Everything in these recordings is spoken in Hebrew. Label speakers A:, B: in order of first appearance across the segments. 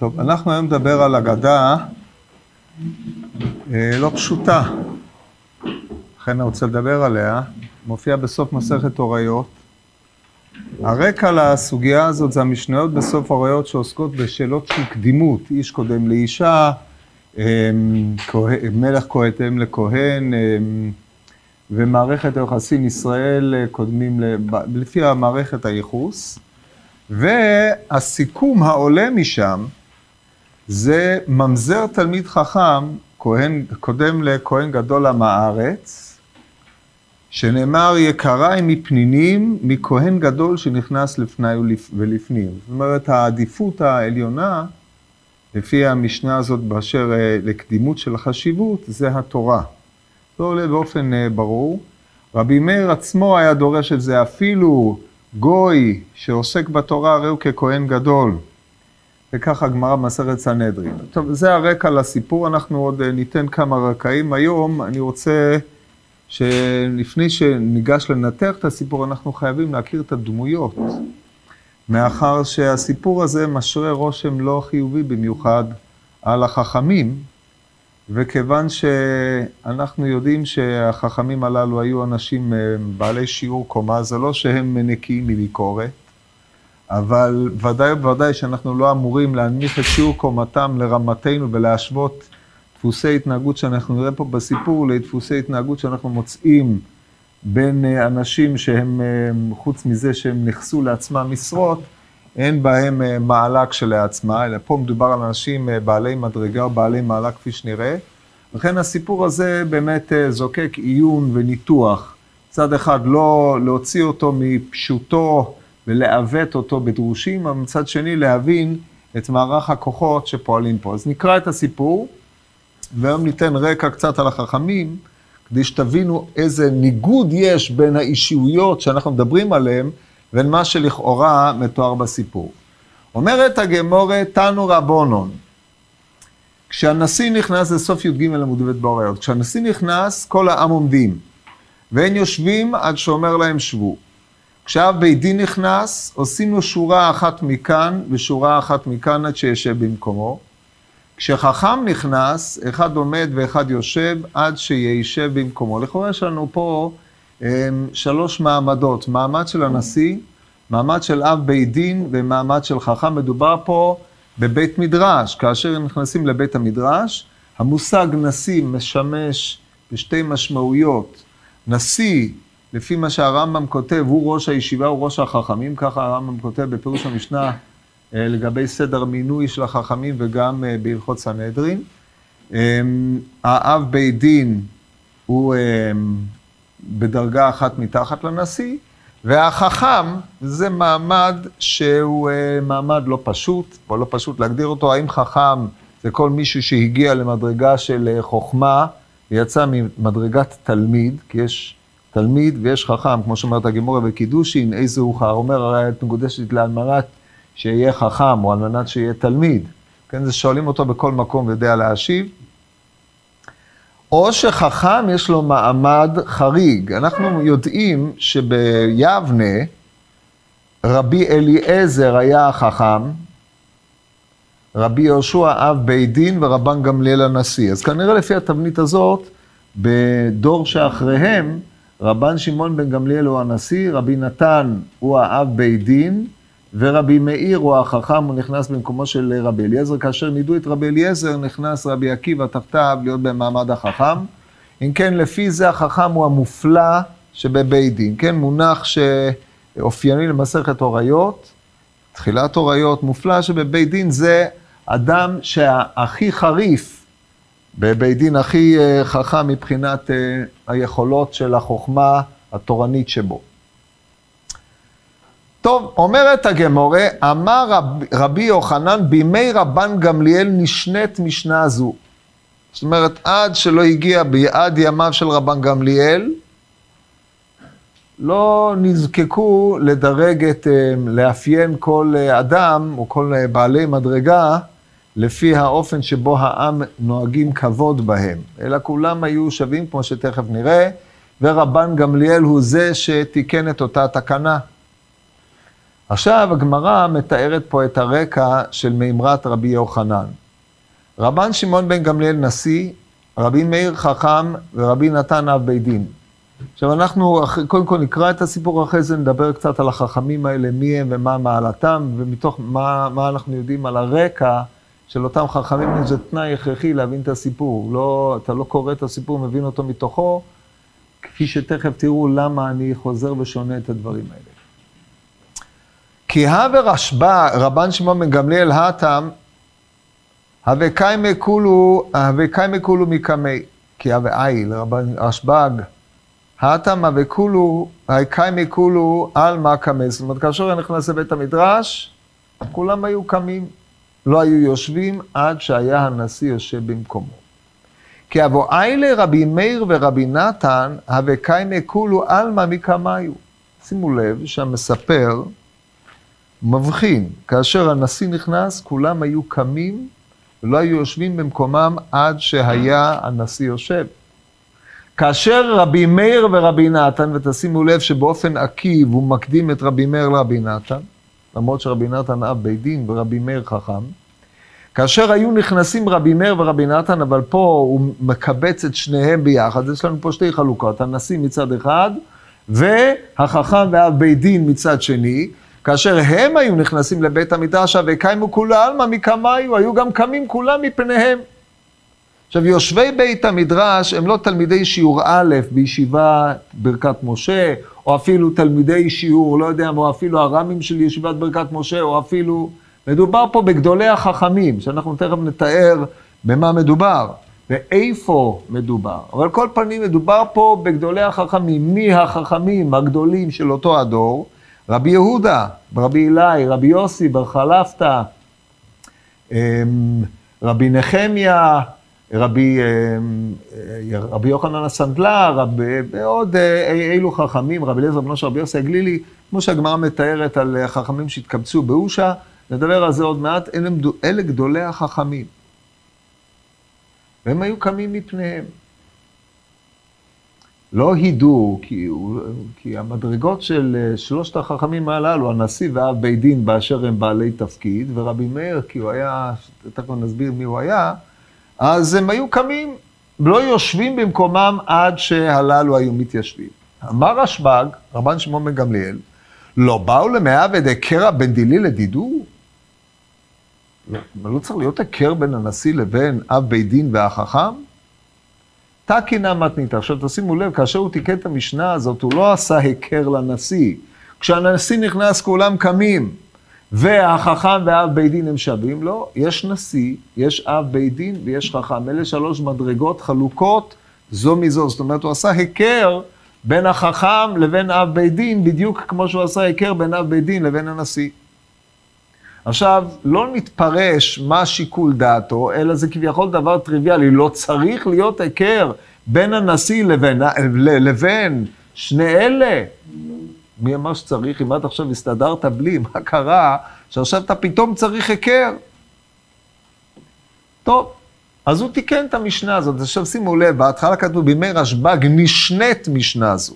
A: טוב, אנחנו היום נדבר על אגדה אה, לא פשוטה, לכן אני רוצה לדבר עליה, מופיע בסוף מסכת הוריות. הרקע לסוגיה הזאת זה המשניות בסוף הוריות שעוסקות בשאלות של קדימות, איש קודם לאישה, אה, מלך כהתם לכהן, אה, ומערכת היחסים ישראל קודמים, לפי המערכת הייחוס. והסיכום העולה משם זה ממזר תלמיד חכם, כהן, קודם לכהן גדול עם הארץ, שנאמר יקריי מפנינים מכהן גדול שנכנס לפני ולפנים. זאת אומרת, העדיפות העליונה, לפי המשנה הזאת באשר אה, לקדימות של החשיבות, זה התורה. זה עולה באופן אה, ברור. רבי מאיר עצמו היה דורש את זה אפילו גוי שעוסק בתורה הרי הוא ככהן גדול. וככה הגמרא במסכת סנהדרין. טוב, זה הרקע לסיפור, אנחנו עוד אה, ניתן כמה רקעים. היום אני רוצה שלפני שניגש לנתח את הסיפור, אנחנו חייבים להכיר את הדמויות. מאחר שהסיפור הזה משרה רושם לא חיובי במיוחד על החכמים, וכיוון שאנחנו יודעים שהחכמים הללו היו אנשים אה, בעלי שיעור קומה, זה לא שהם נקיים מביקורת, אבל ודאי וודאי שאנחנו לא אמורים להנמיך את שיעור קומתם לרמתנו ולהשוות דפוסי התנהגות שאנחנו נראה פה בסיפור לדפוסי התנהגות שאנחנו מוצאים בין אה, אנשים שהם, אה, חוץ מזה שהם נכסו לעצמם משרות, אין בהם אה, מעלה כשלעצמה, אלא פה מדובר על אנשים בעלי מדרגה או בעלי מעלה כפי שנראה. לכן הסיפור הזה באמת זוקק עיון וניתוח. מצד אחד לא להוציא אותו מפשוטו ולעוות אותו בדרושים, אבל מצד שני להבין את מערך הכוחות שפועלים פה. אז נקרא את הסיפור, והיום ניתן רקע קצת על החכמים, כדי שתבינו איזה ניגוד יש בין האישיויות שאנחנו מדברים עליהן, ובין מה שלכאורה מתואר בסיפור. אומרת הגמורת, תנו רבונון. כשהנשיא נכנס, זה סוף י"ג עמוד ב' בהוריות, כשהנשיא נכנס, כל העם עומדים, והם יושבים עד שאומר להם שבו. כשאב בית דין נכנס, עושים לו שורה אחת מכאן ושורה אחת מכאן עד שישב במקומו. כשחכם נכנס, אחד עומד ואחד יושב עד שישב במקומו. לכאורה יש לנו פה הם, אמ, שלוש מעמדות, מעמד של הנשיא, מעמד של אב בית דין ומעמד של חכם. מדובר פה בבית מדרש. כאשר נכנסים לבית המדרש, המושג נשיא משמש בשתי משמעויות. נשיא לפי מה שהרמב"ם כותב, הוא ראש הישיבה, הוא ראש החכמים, ככה הרמב"ם כותב בפירוש המשנה אה, לגבי סדר מינוי של החכמים וגם אה, בהלכות סנהדרין. אמ, האב בית דין הוא אמ, בדרגה אחת מתחת לנשיא, והחכם זה מעמד שהוא אה, מעמד לא פשוט, או לא פשוט להגדיר אותו, האם חכם זה כל מישהו שהגיע למדרגה של חוכמה ויצא ממדרגת תלמיד, כי יש תלמיד ויש חכם, כמו שאומרת הגימורה בקידושין, איזה הוא חר, אומר הרי את מקודשת להנמרת שיהיה חכם, או על מנת שיהיה תלמיד. כן, זה שואלים אותו בכל מקום ויודע להשיב. או שחכם יש לו מעמד חריג. אנחנו יודעים שביבנה רבי אליעזר היה החכם, רבי יהושע אב בית דין ורבן גמליאל הנשיא. אז כנראה לפי התבנית הזאת, בדור שאחריהם, רבן שמעון בן גמליאל הוא הנשיא, רבי נתן הוא האב בית דין, ורבי מאיר הוא החכם, הוא נכנס במקומו של רבי אליעזר. כאשר נידו את רבי אליעזר, נכנס רבי עקיבא תחתיו להיות במעמד החכם. אם כן, לפי זה החכם הוא המופלא שבבית דין. כן, מונח שאופייני למסכת הוריות, תחילת הוריות, מופלא שבבית דין זה אדם שהכי חריף בבית דין הכי אה, חכם מבחינת אה, היכולות של החוכמה התורנית שבו. טוב, אומרת הגמורה, אמר רב, רבי יוחנן, בימי רבן גמליאל נשנית משנה זו. זאת אומרת, עד שלא הגיע ביעד ימיו של רבן גמליאל, לא נזקקו לדרג את, אה, לאפיין כל אדם או כל בעלי מדרגה לפי האופן שבו העם נוהגים כבוד בהם, אלא כולם היו שווים, כמו שתכף נראה, ורבן גמליאל הוא זה שתיקן את אותה תקנה. עכשיו הגמרא מתארת פה את הרקע של מימרת רבי יוחנן. רבן שמעון בן גמליאל נשיא, רבי מאיר חכם ורבי נתן אב בית דין. עכשיו אנחנו קודם כל נקרא את הסיפור, אחרי זה נדבר קצת על החכמים האלה, מי הם ומה מעלתם, ומתוך מה, מה אנחנו יודעים על הרקע של אותם חכמים, זה תנאי הכרחי להבין את הסיפור. לא, אתה לא קורא את הסיפור, מבין אותו מתוכו, כפי שתכף תראו למה אני חוזר ושונה את הדברים האלה. כי הווה רשב"א, רבן שמעון בן גמליאל האטם, הווה קיימא כולו, הווה קיימא כולו מקמי, כי הווה איל, רשב"ג, האטם הווה כולו, קיימא כולו על מה קמא. זאת אומרת, כאשר נכנס לבית המדרש, כולם היו קמים, לא היו יושבים עד שהיה הנשיא יושב במקומו. כי אבו איילה רבי מאיר ורבי נתן, הווה קיימא כולו עלמא מקמיו. שימו לב שהמספר מבחין, כאשר הנשיא נכנס, כולם היו קמים ולא היו יושבים במקומם עד שהיה הנשיא יושב. כאשר רבי מאיר ורבי נתן, ותשימו לב שבאופן עקיב הוא מקדים את רבי מאיר לרבי נתן, למרות שרבי נתן אב בית דין ורבי מאיר חכם, כאשר היו נכנסים רבי מאיר ורבי נתן, אבל פה הוא מקבץ את שניהם ביחד, יש לנו פה שתי חלוקות, הנשיא מצד אחד, והחכם ואב בית דין מצד שני, כאשר הם היו נכנסים לבית המדרש, וקיימו כולה עלמא מקמיו, היו גם קמים כולם מפניהם. עכשיו, יושבי בית המדרש הם לא תלמידי שיעור א' בישיבה ברכת משה, או אפילו תלמידי שיעור, לא יודע, או אפילו הרמים של ישיבת ברכת משה, או אפילו... מדובר פה בגדולי החכמים, שאנחנו תכף נתאר במה מדובר, ואיפה מדובר. אבל כל פנים מדובר פה בגדולי החכמים. מי החכמים הגדולים של אותו הדור? רבי יהודה, רבי אלי, רבי יוסי, בר חלפתא, אמ, רבי נחמיה, רבי, אמ, רבי יוחנן הסנדלר, רבי, ועוד אה, אילו חכמים, רבי אליעזר בנו של רבי יוסי הגלילי, כמו שהגמרא מתארת על חכמים שהתקבצו באושה, נדבר על זה עוד מעט, אלה, אלה גדולי החכמים. והם היו קמים מפניהם. לא הידו, כי, כי המדרגות של אה, שלושת החכמים הללו, הנשיא ואב בית דין באשר הם בעלי תפקיד, ורבי מאיר, כי הוא היה, תכף נסביר מי הוא היה, אז הם היו קמים, לא יושבים במקומם עד שהללו היו מתיישבים. אמר רשב"ג, רבן שמעון בן גמליאל, לא באו למאה ודקרא בן דילי לדידו? לא צריך להיות היכר בין הנשיא לבין אב בית דין והחכם? תקינה מתנית. עכשיו תשימו לב, כאשר הוא תיקן את המשנה הזאת, הוא לא עשה היכר לנשיא. כשהנשיא נכנס כולם קמים, והחכם ואב בית דין הם שווים, לא, יש נשיא, יש אב בית דין ויש חכם. אלה שלוש מדרגות חלוקות זו מזו. זאת אומרת, הוא עשה היכר בין החכם לבין אב בית דין, בדיוק כמו שהוא עשה היכר בין אב בית דין לבין הנשיא. עכשיו, לא נתפרש מה שיקול דעתו, אלא זה כביכול דבר טריוויאלי. לא צריך להיות היכר בין הנשיא לבין, לבין שני אלה. מי אמר שצריך? אם עד עכשיו הסתדרת בלי, מה קרה שעכשיו אתה פתאום צריך היכר? טוב, אז הוא תיקן את המשנה הזאת. עכשיו שימו לב, בהתחלה כתוב בימי רשב"ג נשנית משנה זו.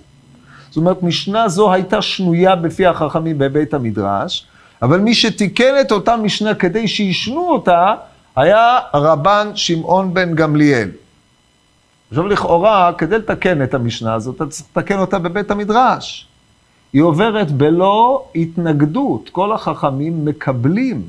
A: זאת אומרת, משנה זו הייתה שנויה בפי החכמים בבית המדרש, אבל מי שתיקן את אותה משנה כדי שישנו אותה, היה רבן שמעון בן גמליאל. עכשיו לכאורה, כדי לתקן את המשנה הזאת, אתה צריך לתקן אותה בבית המדרש. היא עוברת בלא התנגדות, כל החכמים מקבלים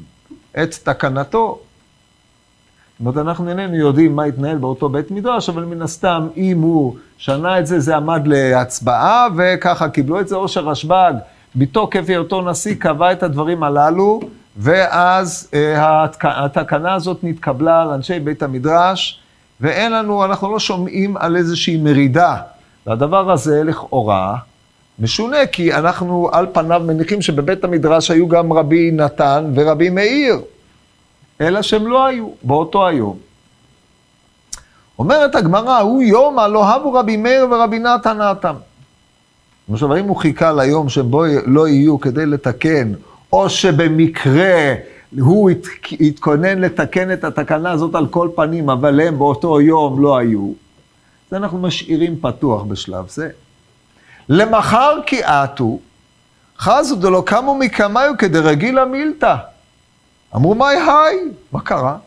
A: את תקנתו. זאת אומרת, אנחנו איננו יודעים מה התנהל באותו בית מדרש, אבל מן הסתם, אם הוא שנה את זה, זה עמד להצבעה, וככה קיבלו את זה, או שרשב"ג מתוקף היותו נשיא קבע את הדברים הללו, ואז אה, התקנה הזאת נתקבלה על אנשי בית המדרש, ואין לנו, אנחנו לא שומעים על איזושהי מרידה. והדבר הזה לכאורה משונה, כי אנחנו על פניו מניחים שבבית המדרש היו גם רבי נתן ורבי מאיר, אלא שהם לא היו באותו היום. אומרת הגמרא, הוא יום הלא הבו רבי מאיר ורבי נתן נתם. עכשיו, האם הוא חיכה ליום שבו לא יהיו כדי לתקן, או שבמקרה הוא התכונן לתקן את התקנה הזאת על כל פנים, אבל הם באותו יום לא היו? זה אנחנו משאירים פתוח בשלב זה. למחר כי עטו, חזו דלא קמו מקמיו כדרגילה מילתא. אמרו, מאי היי, מה קרה?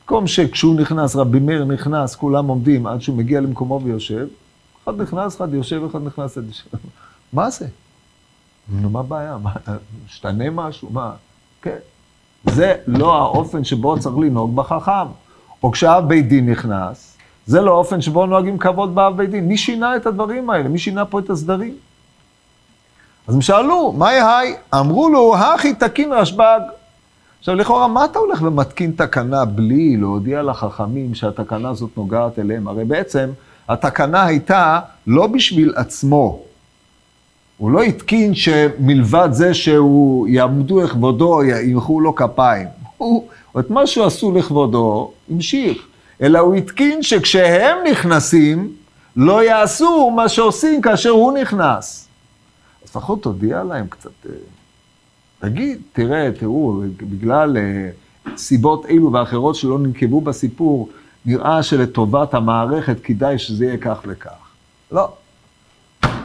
A: במקום שכשהוא נכנס, רבי מאיר נכנס, כולם עומדים עד שהוא מגיע למקומו ויושב, אחד נכנס, אחד יושב, אחד נכנס, אחד יושב. מה זה? נו, מה הבעיה? משתנה משהו? מה? כן. זה לא האופן שבו צריך לנהוג בחכם. או כשאב בית דין נכנס, זה לא האופן שבו נוהגים כבוד באב בית דין. מי שינה את הדברים האלה? מי שינה פה את הסדרים? אז הם שאלו, מהי היי? אמרו לו, הכי תקין רשב"ג. עכשיו, לכאורה, מה אתה הולך ומתקין תקנה בלי להודיע לחכמים שהתקנה הזאת נוגעת אליהם? הרי בעצם, התקנה הייתה לא בשביל עצמו. הוא לא התקין שמלבד זה שהוא יעמדו לכבודו, ימחאו לו כפיים. הוא, את מה שהוא עשו לכבודו, המשיך. אלא הוא התקין שכשהם נכנסים, לא יעשו מה שעושים כאשר הוא נכנס. אז לפחות תודיע להם קצת, אה, תגיד, תראה, תראו, בגלל אה, סיבות אלו ואחרות שלא ננקבו בסיפור, נראה שלטובת המערכת כדאי שזה יהיה כך וכך. לא.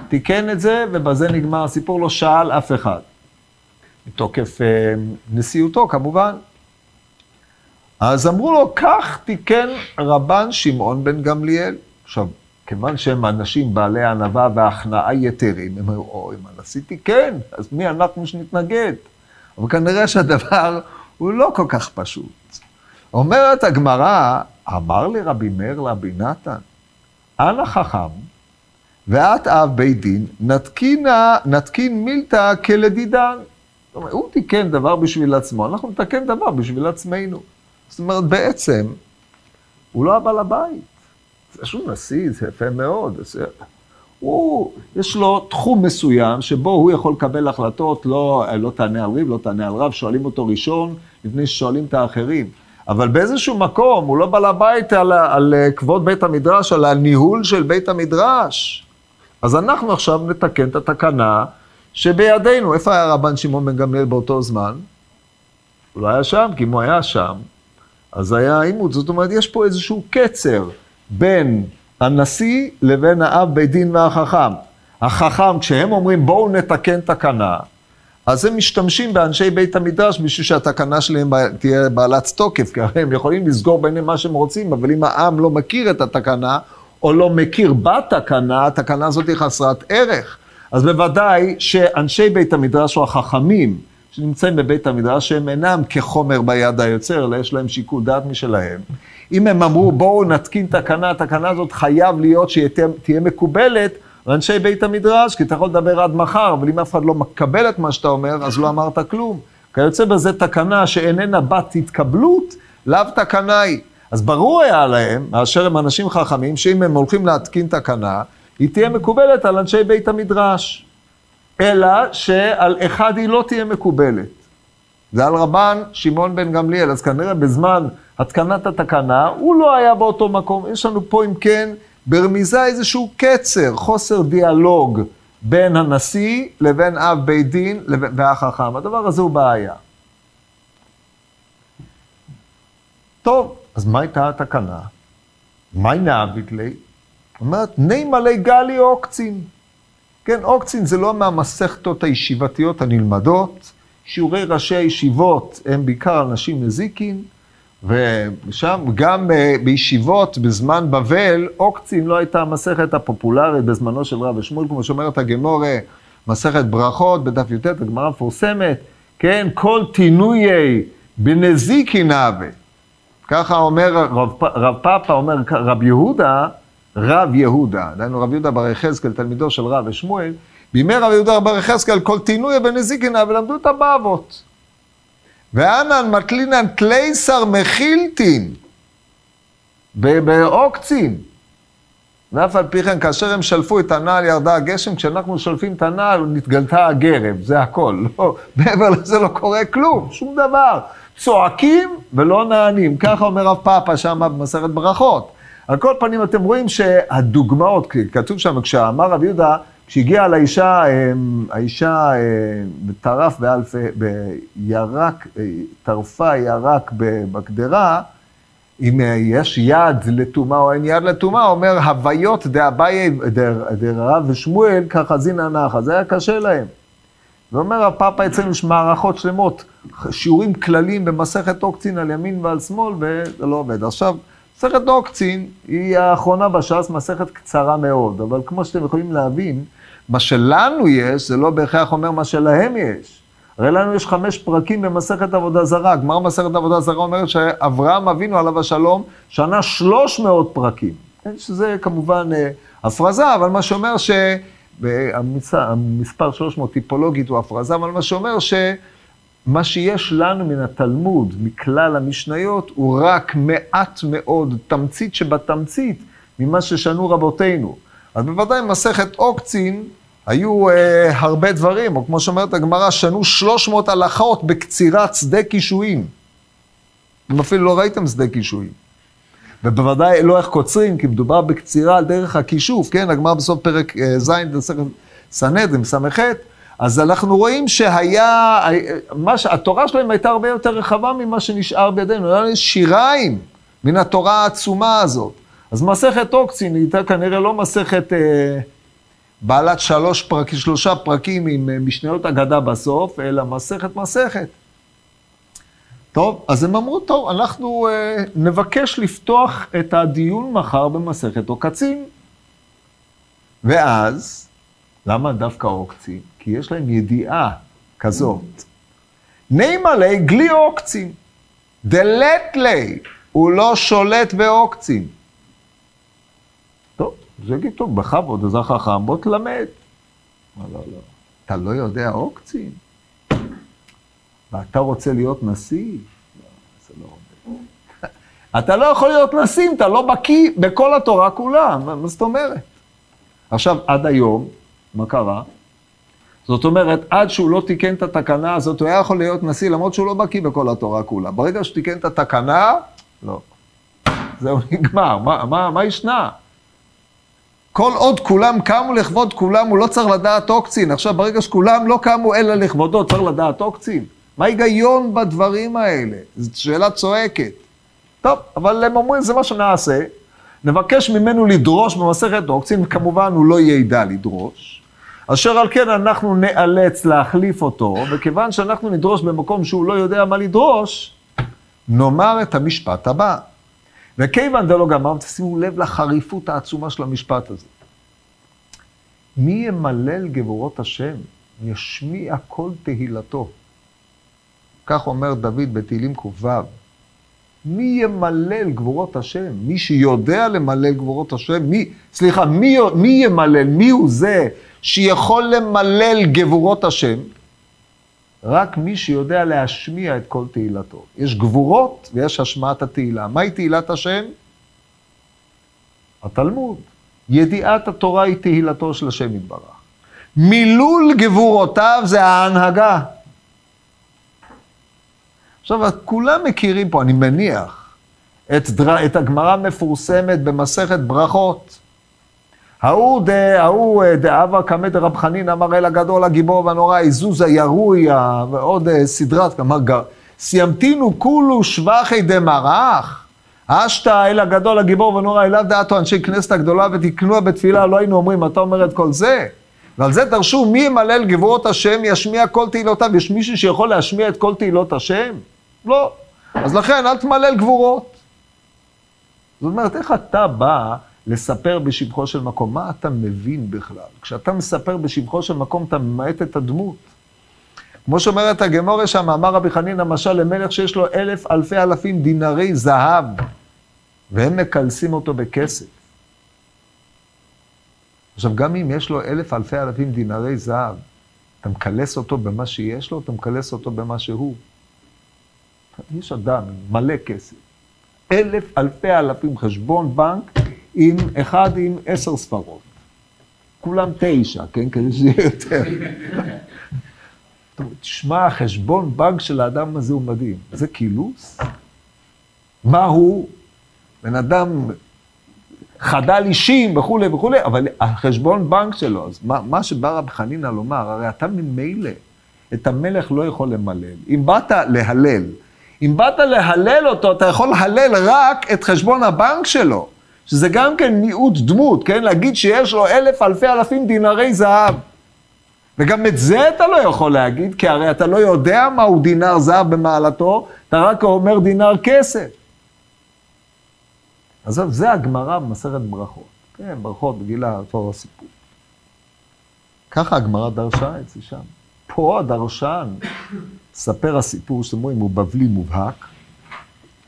A: תיקן את זה, ובזה נגמר הסיפור, לא שאל אף אחד. מתוקף אה, נשיאותו, כמובן. אז אמרו לו, כך תיקן רבן שמעון בן גמליאל. עכשיו, כיוון שהם אנשים בעלי ענווה והכנעה יתרים, הם אמרו, אוי, מה הנשיא תיקן, אז מי אנחנו שנתנגד? אבל כנראה שהדבר הוא לא כל כך פשוט. אומרת הגמרא, אמר לי רבי מאיר לרבי נתן, אנא חכם, ואת אב בית דין, נתקינה, נתקין מילתא כלדידן. הוא תיקן דבר בשביל עצמו, אנחנו נתקן דבר בשביל עצמנו. זאת אומרת, בעצם, הוא לא הבעל הבית. זה שהוא נשיא, זה יפה מאוד. זה... הוא, יש לו תחום מסוים שבו הוא יכול לקבל החלטות, לא, לא תענה על ריב, לא תענה על רב, שואלים אותו ראשון לפני ששואלים את האחרים. אבל באיזשהו מקום, הוא לא בעל הבית על, על כבוד בית המדרש, על הניהול של בית המדרש. אז אנחנו עכשיו נתקן את התקנה שבידינו. איפה היה רבן שמעון בן גמליאל באותו זמן? הוא לא היה שם, כי אם הוא היה שם, אז היה עימות. זאת אומרת, יש פה איזשהו קצר בין הנשיא לבין האב בית דין והחכם. החכם, כשהם אומרים בואו נתקן תקנה, אז הם משתמשים באנשי בית המדרש בשביל שהתקנה שלהם תהיה בעלת תוקף, כי הרי הם יכולים לסגור ביניהם מה שהם רוצים, אבל אם העם לא מכיר את התקנה, או לא מכיר בתקנה, התקנה הזאת היא חסרת ערך. אז בוודאי שאנשי בית המדרש או החכמים שנמצאים בבית המדרש, שהם אינם כחומר ביד היוצר, אלא יש להם שיקול דעת משלהם. אם הם אמרו, בואו נתקין תקנה, התקנה הזאת חייב להיות שהיא תהיה מקובלת לאנשי בית המדרש, כי אתה יכול לדבר עד מחר, אבל אם אף אחד לא מקבל את מה שאתה אומר, אז לא אמרת כלום. כיוצא בזה תקנה שאיננה בת התקבלות, לאו תקנה היא. אז ברור היה להם, מאשר הם אנשים חכמים, שאם הם הולכים להתקין תקנה, היא תהיה מקובלת על אנשי בית המדרש. אלא שעל אחד היא לא תהיה מקובלת. זה על רבן שמעון בן גמליאל, אז כנראה בזמן התקנת התקנה, הוא לא היה באותו מקום. יש לנו פה, אם כן, ברמיזה איזשהו קצר, חוסר דיאלוג בין הנשיא לבין אב בית דין והחכם. הדבר הזה הוא בעיה. טוב, אז מה הייתה התקנה? מה נעבית לי? אומרת, ני מלא גלי עוקצין. כן, עוקצין זה לא מהמסכתות הישיבתיות הנלמדות. שיעורי ראשי הישיבות הם בעיקר אנשים נזיקין, ושם גם אה, בישיבות בזמן בבל, עוקצין לא הייתה המסכת הפופולרית בזמנו של רב ושמואל, כמו שאומרת הגמורה, מסכת ברכות בדף י"ט, הגמרא מפורסמת, כן, כל תינויי בנזיקין אבה. ככה אומר רב, רב פאפה, אומר רב יהודה, רב יהודה, דהיינו רב יהודה בר יחזקאל, תלמידו של רב ושמואל, בימי רב יהודה בר יחזקאל כל תינוי בנזיקינא ולמדו את הבבות. ואנן מטלינן תלייסר מחילטין בעוקצין. ואף על פי כן, כאשר הם שלפו את הנעל ירדה הגשם, כשאנחנו שולפים את הנעל נתגלתה הגרב, זה הכל. לא, מעבר לזה לא קורה כלום, שום דבר. צועקים ולא נענים, ככה אומר רב פאפה שם במסכת ברכות. על כל פנים, אתם רואים שהדוגמאות, כתוב שם, כשאמר רב יהודה, כשהגיע לאישה, אמ, האישה אמ, טרף באלף, בירק, טרפה ירק בקדרה, אם יש יד לטומאה או אין יד לטומאה, אומר הוויות דאביי, דרב ושמואל, ככה זינא נחה, זה היה קשה להם. ואומר הפאפה אצלנו יש מערכות שלמות, שיעורים כלליים במסכת אוקצין על ימין ועל שמאל, וזה לא עובד. עכשיו, מסכת אוקצין היא האחרונה בש"ס, מסכת קצרה מאוד, אבל כמו שאתם יכולים להבין, מה שלנו יש, זה לא בהכרח אומר מה שלהם יש. הרי לנו יש חמש פרקים במסכת עבודה זרה. גמר מסכת עבודה זרה אומרת שאברהם אבינו עליו השלום, שנה שלוש מאות פרקים. שזה כמובן אה, הפרזה, אבל מה שאומר ש... המספר 300 טיפולוגית הוא הפרזה, אבל מה שאומר שמה שיש לנו מן התלמוד, מכלל המשניות, הוא רק מעט מאוד, תמצית שבתמצית, ממה ששנו רבותינו. אז בוודאי מסכת עוקצין, היו אה, הרבה דברים, או כמו שאומרת הגמרא, שנו 300 הלכות בקצירת שדה קישואים. אם אפילו לא ראיתם שדה קישואים. ובוודאי לא איך קוצרים, כי מדובר בקצירה על דרך הכישוף, כן? הגמרא בסוף פרק אה, ז' בספר סנהדרין, ס"ח, אז אנחנו רואים שהיה, ש... התורה שלהם הייתה הרבה יותר רחבה ממה שנשאר בידינו, היה שיריים מן התורה העצומה הזאת. אז מסכת אוקצין הייתה כנראה לא מסכת אה, בעלת שלוש פרק, שלושה פרקים עם אה, משניות אגדה בסוף, אלא מסכת מסכת. טוב, אז הם אמרו, טוב, אנחנו אה, נבקש לפתוח את הדיון מחר במסכת עוקצים. ואז, למה דווקא עוקצים? כי יש להם ידיעה כזאת. נימה לי גלי עוקצים. דלת לי, הוא לא שולט בעוקצים. טוב, זה יגיד, טוב, בכבוד, אז החכם, בוא תלמד. לא, לא, לא. אתה לא יודע עוקצים? ואתה רוצה להיות נשיא? לא, זה לא עובד. אתה לא יכול להיות נשיא אם אתה לא בקיא בכל התורה כולה, מה זאת אומרת? עכשיו, עד היום, מה קרה? זאת אומרת, עד שהוא לא תיקן את התקנה הזאת, הוא היה יכול להיות נשיא, למרות שהוא לא בקיא בכל התורה כולה. ברגע שהוא תיקן את התקנה, לא. זהו, נגמר, מה, מה, מה ישנה? כל עוד כולם קמו לכבוד כולם, הוא לא צריך לדעת עוקצין. עכשיו, ברגע שכולם לא קמו אלא לכבודו, צריך לדעת עוקצין. מה ההיגיון בדברים האלה? זו שאלה צועקת. טוב, אבל הם אומרים, זה מה שנעשה. נבקש ממנו לדרוש במסכת עוקצין, וכמובן הוא לא ידע לדרוש. אשר על כן אנחנו נאלץ להחליף אותו, וכיוון שאנחנו נדרוש במקום שהוא לא יודע מה לדרוש, נאמר את המשפט הבא. וכיוון דלא גמר, תשימו לב לחריפות העצומה של המשפט הזה. מי ימלל גבורות השם, ישמיע כל תהילתו. כך אומר דוד בתהילים ק"ו. מי ימלל גבורות השם? מי שיודע למלל גבורות השם? מי, סליחה, מי, מי ימלל? מי הוא זה שיכול למלל גבורות השם? רק מי שיודע להשמיע את כל תהילתו. יש גבורות ויש השמעת התהילה. מהי תהילת השם? התלמוד. ידיעת התורה היא תהילתו של השם יתברך. מילול גבורותיו זה ההנהגה. עכשיו, כולם מכירים פה, אני מניח, את, דר... את הגמרא המפורסמת במסכת ברכות. ההוא ההוא דאבה קמא דרב חנין אמר אל הגדול הגיבור והנורא, איזוז הירוי, ועוד אה, סדרת, אמר, סיימתינו כולו שבחי דמרח, אשתא אל הגדול הגיבור והנורא, אליו דעתו אנשי כנסת הגדולה ותקנוה בתפילה, לא היינו אומרים, אתה אומר את כל זה? ועל זה דרשו, מי ימלל גבורות השם, ישמיע כל תהילותיו. יש מישהו שיכול להשמיע את כל תהילות השם? לא. אז לכן, אל תמלל גבורות. זאת אומרת, איך אתה בא לספר בשבחו של מקום? מה אתה מבין בכלל? כשאתה מספר בשבחו של מקום, אתה ממעט את הדמות. כמו שאומרת הגמורה שם, אמר רבי חנין המשל למלך שיש לו אלף אלפי אלפים דינרי זהב, והם מקלסים אותו בכסף. עכשיו, גם אם יש לו אלף אלפי אלפים דינרי זהב, אתה מקלס אותו במה שיש לו, אתה מקלס אותו במה שהוא. יש אדם מלא כסף, אלף אלפי אלפים חשבון בנק עם אחד עם עשר ספרות. כולם תשע, כן? כדי שיהיה יותר. תשמע, החשבון בנק של האדם הזה הוא מדהים. זה קילוס? מה הוא? בן אדם חדל אישים וכולי וכולי, אבל החשבון בנק שלו, אז מה, מה שבא רב חנינא לומר, הרי אתה ממילא את המלך לא יכול למלל. אם באת להלל, אם באת להלל אותו, אתה יכול להלל רק את חשבון הבנק שלו, שזה גם כן מיעוט דמות, כן? להגיד שיש לו אלף אלפי אלפים דינרי זהב. וגם את זה אתה לא יכול להגיד, כי הרי אתה לא יודע מהו דינר זהב במעלתו, אתה רק אומר דינר כסף. עזוב, זה הגמרא במסכת ברכות. כן, ברכות, בגילה, אותו הסיפור. ככה הגמרא דרשה את זה שם. פה הדרשן, ספר הסיפור שאתם רואים, הוא בבלי מובהק,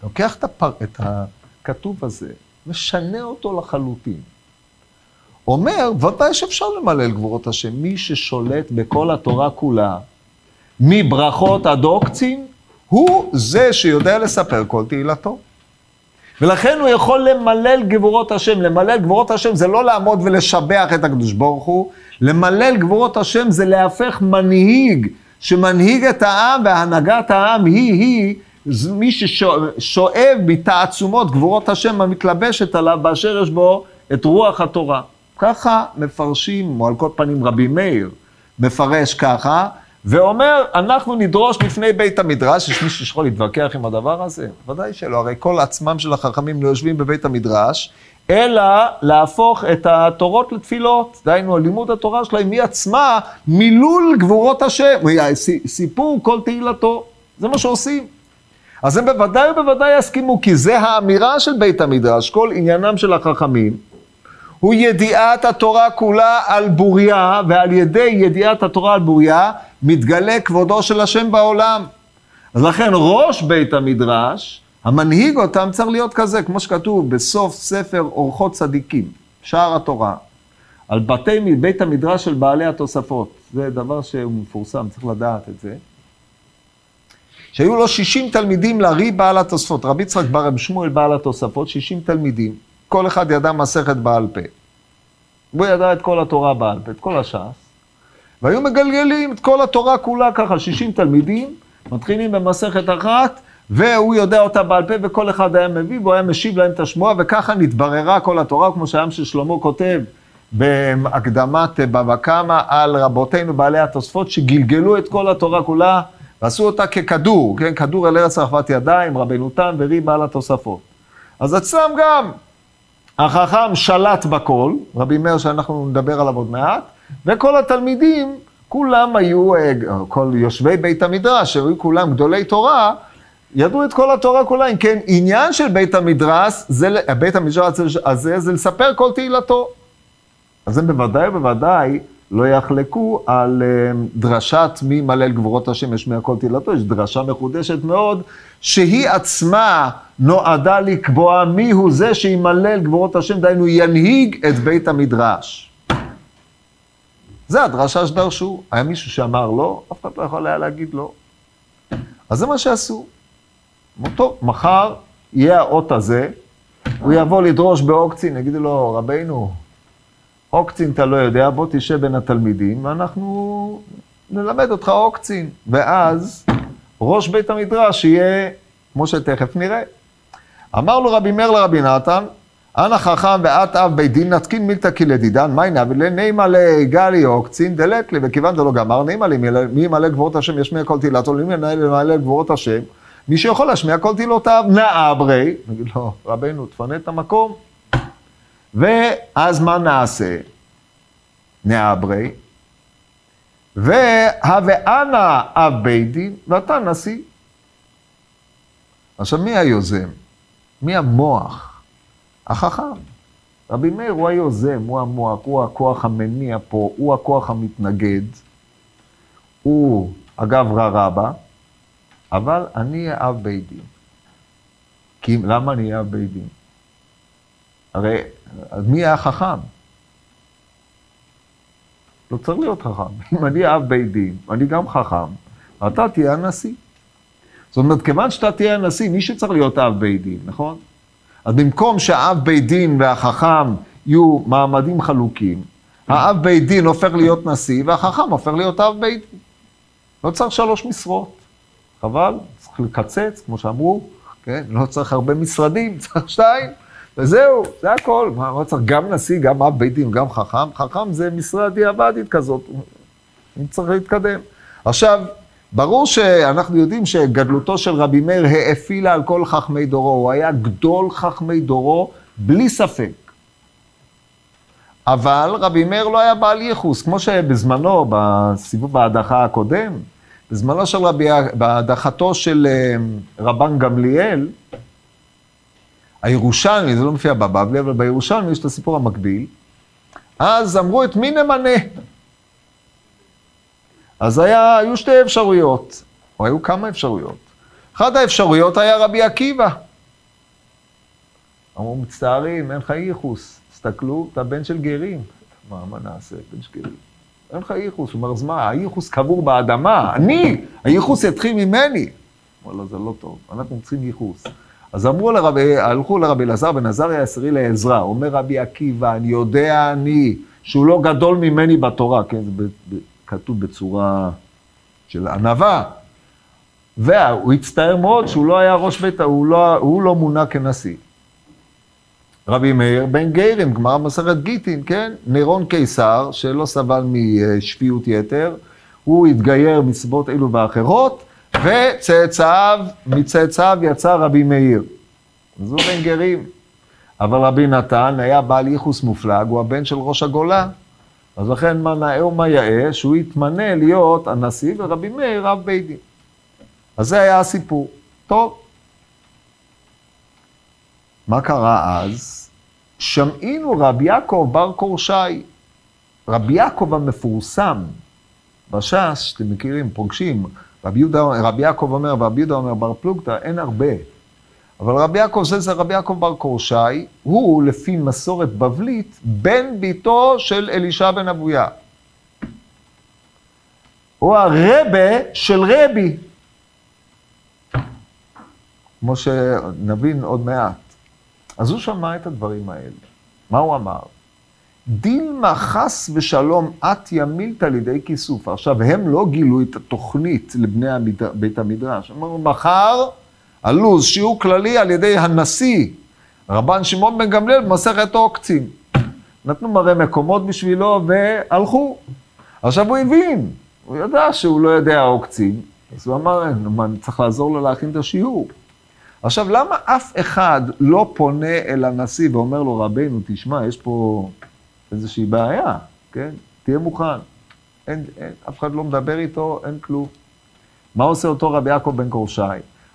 A: לוקח את, הפר... את הכתוב הזה, משנה אותו לחלוטין. אומר, ודאי שאפשר למלל גבורות השם. מי ששולט בכל התורה כולה, מברכות עד עוקצין, הוא זה שיודע לספר כל תהילתו. ולכן הוא יכול למלל גבורות השם. למלל גבורות השם זה לא לעמוד ולשבח את הקדוש ברוך הוא, למלל גבורות השם זה להפך מנהיג, שמנהיג את העם והנהגת העם היא-היא מי ששואב מתעצומות גבורות השם המתלבשת עליו באשר יש בו את רוח התורה. ככה מפרשים, או על כל פנים רבי מאיר מפרש ככה, ואומר, אנחנו נדרוש לפני בית המדרש, יש מישהו שיכול להתווכח עם הדבר הזה? ודאי שלא, הרי כל עצמם של החכמים לא יושבים בבית המדרש, אלא להפוך את התורות לתפילות. דהיינו, לימוד התורה שלהם היא עצמה מילול גבורות השם, סיפור כל תהילתו. זה מה שעושים. אז הם בוודאי ובוודאי יסכימו, כי זה האמירה של בית המדרש, כל עניינם של החכמים, הוא ידיעת התורה כולה על בוריה, ועל ידי ידיעת התורה על בוריה, מתגלה כבודו של השם בעולם. אז לכן ראש בית המדרש, המנהיג אותם צריך להיות כזה, כמו שכתוב בסוף ספר אורחות צדיקים, שער התורה, על בתי בית המדרש של בעלי התוספות. זה דבר שהוא מפורסם, צריך לדעת את זה. שהיו לו 60 תלמידים לרי בעל התוספות. רבי יצחק בר רב שמואל בעל התוספות, 60 תלמידים. כל אחד ידע מסכת בעל פה. הוא ידע את כל התורה בעל פה, את כל הש"ס. והיו מגלגלים את כל התורה כולה ככה, 60 תלמידים, מתחילים במסכת אחת, והוא יודע אותה בעל פה, וכל אחד היה מביא, והוא היה משיב להם את השמועה, וככה נתבררה כל התורה, כמו שהעם של שלמה כותב בהקדמת בבא קמא על רבותינו בעלי התוספות, שגלגלו את כל התורה כולה, ועשו אותה ככדור, כן, כדור אל ארץ רחבת ידיים, רבנו תם ורי בעל התוספות. אז אצלם גם החכם שלט בכל, רבי מאיר שאנחנו נדבר עליו עוד מעט, וכל התלמידים, כולם היו, אה, כל יושבי בית המדרש, שהיו כולם גדולי תורה, ידעו את כל התורה כולה. אם כן, עניין של בית המדרש, זה, בית המדרש הזה, זה לספר כל תהילתו. אז הם בוודאי ובוודאי לא יחלקו על אה, דרשת מי מלל גבורות השם ישמיע כל תהילתו, יש דרשה מחודשת מאוד, שהיא עצמה נועדה לקבוע מי הוא זה שימלל גבורות השם, דהיינו ינהיג את בית המדרש. זה הדרשה שדרשו. היה מישהו שאמר לא, אף אחד לא יכול היה להגיד לא. אז זה מה שעשו. טוב, מחר יהיה האות הזה, הוא יבוא לדרוש באוקצין, יגידו לו, רבינו, אוקצין אתה לא יודע, בוא תשב בין התלמידים, ואנחנו נלמד אותך אוקצין. ואז ראש בית המדרש יהיה, כמו שתכף נראה. אמר לו רבי מאיר לרבי נתן, אנא חכם ואת אב בית דין נתקין מילתא כלדידן, מי נבלה נימה לגלי אוקצין דלת לי, וכיוון דלא גמר, נימה לי, מי ימלא גבורות השם ישמיע כל תהילתו, מי ימלא גבורות השם, מי שיכול להשמיע כל תהילותיו, נאה ברי, נגיד לו, רבנו, תפנה את המקום. ואז מה נעשה? נעברי, והווה אנא אב בית דין, ואתה נשיא. עכשיו, מי היוזם? מי המוח? החכם. רבי מאיר הוא היוזם, הוא המוח, הוא הכוח המניע פה, הוא הכוח המתנגד. הוא, אגב, רע רבה, אבל אני אהיה אב בית דין. כי למה אני אהיה אב בית דין? הרי אז מי היה חכם? לא צריך להיות חכם. אם אני אב בית דין, אני גם חכם, אתה תהיה הנשיא. זאת אומרת, כיוון שאתה תהיה הנשיא, מישהו צריך להיות אב בית דין, נכון? אז במקום שהאב בית דין והחכם יהיו מעמדים חלוקים, האב בית דין הופך להיות נשיא, והחכם הופך להיות אב בית דין. לא צריך שלוש משרות, חבל, צריך לקצץ, כמו שאמרו, כן? לא צריך הרבה משרדים, צריך שתיים. וזהו, זה הכל. מה, מה צריך גם נשיא, גם אב בית דין, גם חכם? חכם זה משרה דיעבדית כזאת, אם צריך להתקדם. עכשיו, ברור שאנחנו יודעים שגדלותו של רבי מאיר האפילה על כל חכמי דורו, הוא היה גדול חכמי דורו, בלי ספק. אבל רבי מאיר לא היה בעל ייחוס, כמו שבזמנו, בסיבוב ההדחה הקודם, בזמנו של רבי, בהדחתו של אה, רבן גמליאל, הירושלמי, זה לא מופיע בבבלי, אבל בירושלמי יש את הסיפור המקביל, אז אמרו את מי נמנה? אז היה, היו שתי אפשרויות, או היו כמה אפשרויות. אחת האפשרויות היה רבי עקיבא. אמרו, מצטערים, אין לך ייחוס. תסתכלו, אתה בן של גרים. מה, מה נעשה, בן של גרים? אין לך ייחוס. הוא אומר, אז מה, הייחוס קבור באדמה, אני, הייחוס יתחיל ממני. אמר לו, זה לא טוב, אנחנו צריכים ייחוס. אז אמרו לרבי, הלכו לרבי אלעזר בן עזריה העשירי לעזרא. אומר רבי עקיבא, אני יודע אני, שהוא לא גדול ממני בתורה, כן, זה כתוב בצורה של ענווה. והוא הצטער מאוד שהוא לא היה ראש בית, הוא לא, הוא לא מונה כנשיא. רבי מאיר בן גיירים, גמרא מסכת גיטין, כן? נירון קיסר, שלא סבל משפיות יתר, הוא התגייר מסיבות אלו ואחרות, וצאצאיו, מצאצאיו יצא רבי מאיר. הוא בן גרים. אבל רבי נתן היה בעל ייחוס מופלג, הוא הבן של ראש הגולה. אז לכן מה נאה ומה יאה, שהוא יתמנה להיות הנשיא ורבי מאיר רב בית דין. אז זה היה הסיפור. טוב. מה קרה אז? שמעינו רבי יעקב בר קורשי. רבי יעקב המפורסם בש"ס, שאתם מכירים, פוגשים, רבי, יהודה, רבי יעקב אומר ורבי יהודה אומר בר פלוגתא, אין הרבה. אבל רבי יעקב זה זה רבי יעקב בר קורשי, הוא לפי מסורת בבלית, בן ביתו של אלישע בן אבויה. הוא הרבה של רבי. כמו שנבין עוד מעט. אז הוא שמע את הדברים האלה. מה הוא אמר? דילמה חס ושלום אתיה מילתא לידי כיסוף. עכשיו, הם לא גילו את התוכנית לבני בית המדרש. הם אמרו, מחר הלו"ז, שיעור כללי על ידי הנשיא, רבן שמעון בן גמליאל במסכת עוקצים. נתנו מראה מקומות בשבילו והלכו. עכשיו הוא הבין, הוא ידע שהוא לא יודע עוקצים, אז הוא אמר, אני צריך לעזור לו להכין את השיעור. עכשיו, למה אף אחד לא פונה אל הנשיא ואומר לו, רבנו, תשמע, יש פה איזושהי בעיה, כן? תהיה מוכן. אין, אין, אף אחד לא מדבר איתו, אין כלום. מה עושה אותו רבי יעקב בן קורשי?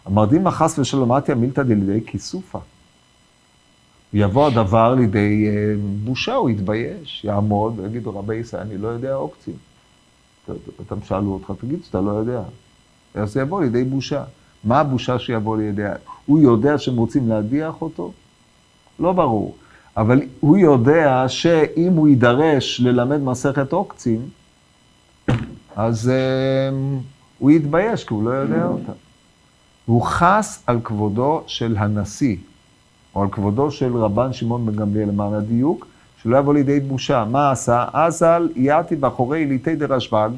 A: המרדים חס ושלום אתיה מילתא דלידי כיסופא. יבוא הדבר לידי אה, בושה, הוא יתבייש, יעמוד ויגיד רבי ישראל, אני לא יודע עוקצים. אתם שאלו אותך, תגיד שאתה לא יודע. אז זה יבוא לידי בושה. מה הבושה שיבוא לידי... הוא יודע שהם רוצים להדיח אותו? לא ברור. אבל הוא יודע שאם הוא יידרש ללמד מסכת עוקצים, אז um, הוא יתבייש, כי הוא לא יודע אותה. הוא חס על כבודו של הנשיא, או על כבודו של רבן שמעון בן גמליאל, למען הדיוק, שלא יבוא לידי בושה. מה עשה? אזל יעתי באחורי ליטי דרשב"ג,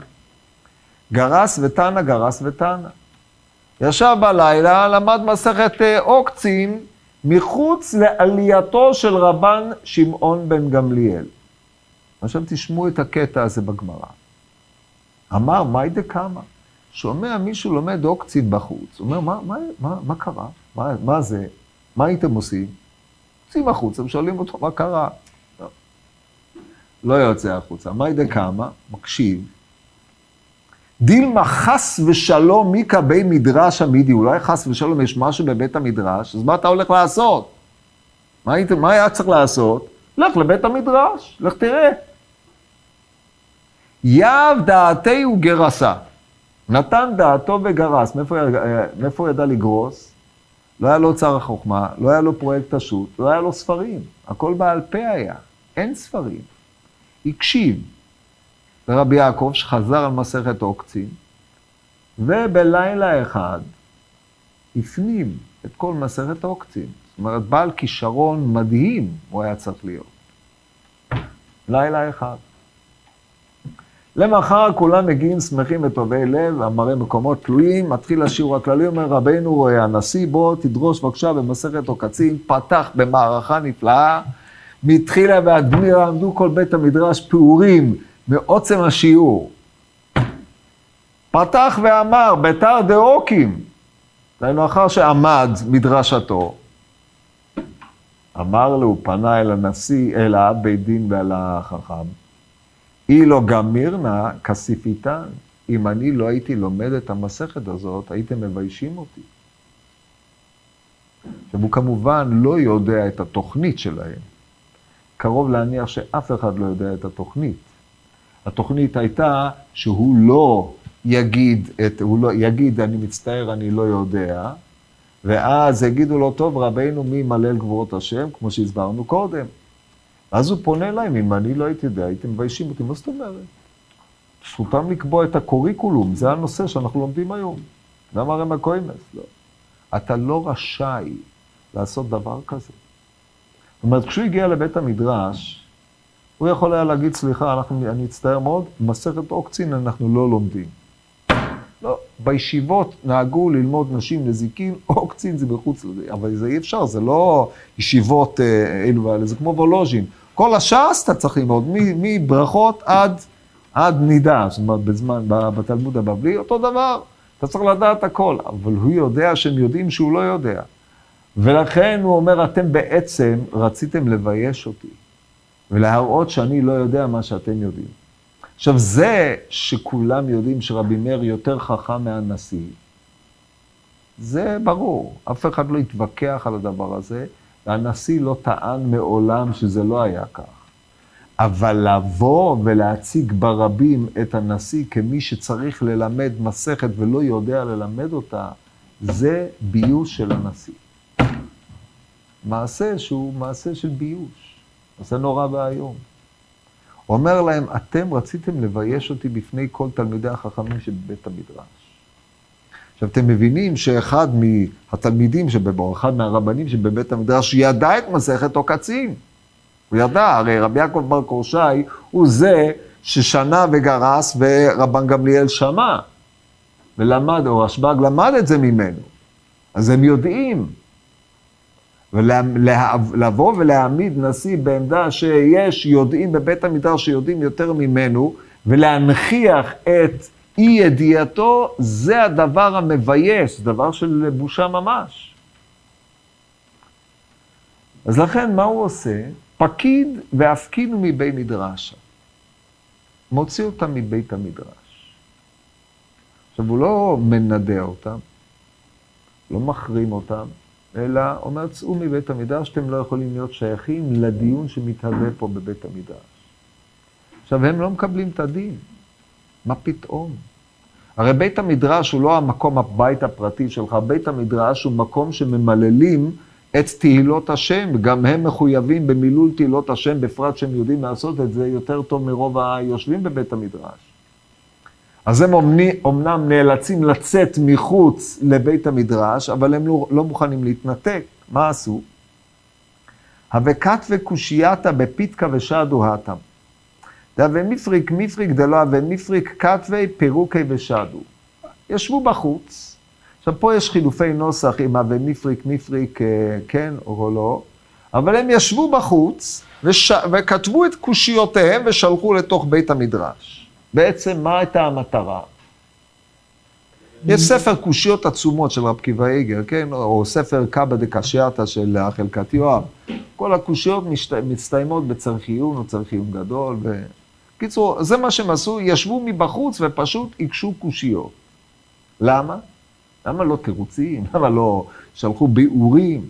A: גרס ותנא, גרס ותנא. ישב בלילה, למד מסכת אה, עוקצים מחוץ לעלייתו של רבן שמעון בן גמליאל. עכשיו תשמעו את הקטע הזה בגמרא. אמר, מאי דקמא? שומע מישהו לומד עוקצים בחוץ, אומר, מה, מה, מה, מה קרה? מה, מה זה? מה הייתם עושים? יוצאים החוצה ושואלים אותו, מה קרה? לא, לא יוצא החוצה. מאי דקמא, מקשיב, דילמה חס ושלום מיקה בי מדרש עמידי, אולי חס ושלום יש משהו בבית המדרש, אז מה אתה הולך לעשות? מה, היית, מה היה צריך לעשות? לך לבית המדרש, לך תראה. יב דעתי הוא גרסה. נתן דעתו וגרס. מאיפה, מאיפה הוא ידע לגרוס? לא היה לו אוצר החוכמה, לא היה לו פרויקט השו"ת, לא היה לו ספרים. הכל בעל פה היה, אין ספרים. הקשיב. לרבי יעקב שחזר על מסכת עוקצים, ובלילה אחד הפנים את כל מסכת עוקצים. זאת אומרת, בעל כישרון מדהים הוא היה צריך להיות. לילה אחד. למחר כולם מגיעים שמחים וטובי לב, המראה מקומות תלויים, מתחיל השיעור הכללי, אומר רבנו הנשיא, בוא תדרוש בבקשה במסכת עוקצים, פתח במערכה נפלאה, מתחילה ועד גמירה עמדו כל בית המדרש פעורים מעוצם השיעור. פתח ואמר, בתר דאוקים, דהיינו אחר שעמד מדרשתו, אמר לו, פנה אל הנשיא, אל האב בית דין ואל החכם, אי לא גמירנה כסיפיתן. אם אני לא הייתי לומד את המסכת הזאת, הייתם מביישים אותי. עכשיו, הוא כמובן לא יודע את התוכנית שלהם. קרוב להניח שאף אחד לא יודע את התוכנית. התוכנית הייתה שהוא לא יגיד, את, הוא לא, יגיד, אני מצטער, אני לא יודע, ואז יגידו לו, טוב, רבינו מי ימלל גבורות השם, כמו שהסברנו קודם. אז הוא פונה אליהם, אם אני לא הייתי יודע, הייתם מביישים אותי, מה זאת אומרת? זכותם לקבוע את הקוריקולום, זה הנושא שאנחנו לומדים היום. למה רמא קוימס? לא. אתה לא רשאי לעשות דבר כזה. זאת אומרת, כשהוא הגיע לבית המדרש, הוא יכול היה להגיד, סליחה, אנחנו, אני אצטער מאוד, מסכת עוקצין אנחנו לא לומדים. לא, בישיבות נהגו ללמוד נשים נזיקין, עוקצין זה מחוץ לזה, אבל זה אי אפשר, זה לא ישיבות אה, אלו ואלה, זה כמו וולוז'ין. כל הש"ס אתה צריך ללמוד, מברכות עד, עד נידה, זאת אומרת, בזמן, בתלמוד הבבלי, אותו דבר. אתה צריך לדעת הכל, אבל הוא יודע שהם יודעים שהוא לא יודע. ולכן הוא אומר, אתם בעצם רציתם לבייש אותי, ולהראות שאני לא יודע מה שאתם יודעים. עכשיו, זה שכולם יודעים שרבי מאיר יותר חכם מהנשיא, זה ברור, אף אחד לא התווכח על הדבר הזה, והנשיא לא טען מעולם שזה לא היה כך. אבל לבוא ולהציג ברבים את הנשיא כמי שצריך ללמד מסכת ולא יודע ללמד אותה, זה ביוש של הנשיא. מעשה שהוא מעשה של ביוש, זה נורא ואיום. הוא אומר להם, אתם רציתם לבייש אותי בפני כל תלמידי החכמים שבבית המדרש. עכשיו, אתם מבינים שאחד מהתלמידים שבבו, אחד מהרבנים שבבית המדרש, ידע את מסכת עוקצין. הוא ידע, הרי רבי יעקב בר קורשי הוא זה ששנה וגרס ורבן גמליאל שמע. ולמד, או רשב"ג למד את זה ממנו. אז הם יודעים. ולבוא ולהעמיד נשיא בעמדה שיש יודעים בבית המדרש שיודעים יותר ממנו, ולהנכיח את אי ידיעתו, זה הדבר המבייש, דבר של בושה ממש. אז לכן, מה הוא עושה? פקיד והפקינו מבית מדרשה. מוציא אותם מבית המדרש. עכשיו, הוא לא מנדה אותם, לא מחרים אותם, אלא אומר, צאו מבית המדרש, אתם לא יכולים להיות שייכים לדיון שמתהווה פה בבית המדרש. עכשיו, הם לא מקבלים את הדין. מה פתאום? הרי בית המדרש הוא לא המקום, הבית הפרטי שלך, בית המדרש הוא מקום שממללים את תהילות השם, גם הם מחויבים במילול תהילות השם, בפרט שהם יודעים לעשות את זה יותר טוב מרוב היושבים בבית המדרש. אז הם אומנם נאלצים לצאת מחוץ לבית המדרש, אבל הם לא, לא מוכנים להתנתק. מה עשו? הווקת וקושייתא בפיתקא ושדו האטם. דאבי מפריק מפריק דלא אבי מפריק כתבי פירוקי ושדו. ישבו בחוץ. עכשיו, פה יש חילופי נוסח אם אבי מפריק מפריק אה, כן או לא, אבל הם ישבו בחוץ וש... וכתבו את קושיותיהם ושלחו לתוך בית המדרש. בעצם מה הייתה המטרה? יש ספר קושיות עצומות של רב קיבא איגר, כן? או ספר קבא דקשייתא של חלקת יואב. כל הקושיות משת... מצטיימות בצריך עיון או צריך עיון גדול. ו... קיצור, זה מה שהם עשו, ישבו מבחוץ ופשוט הקשו קושיות. למה? למה לא תירוצים? למה לא שלחו ביאורים?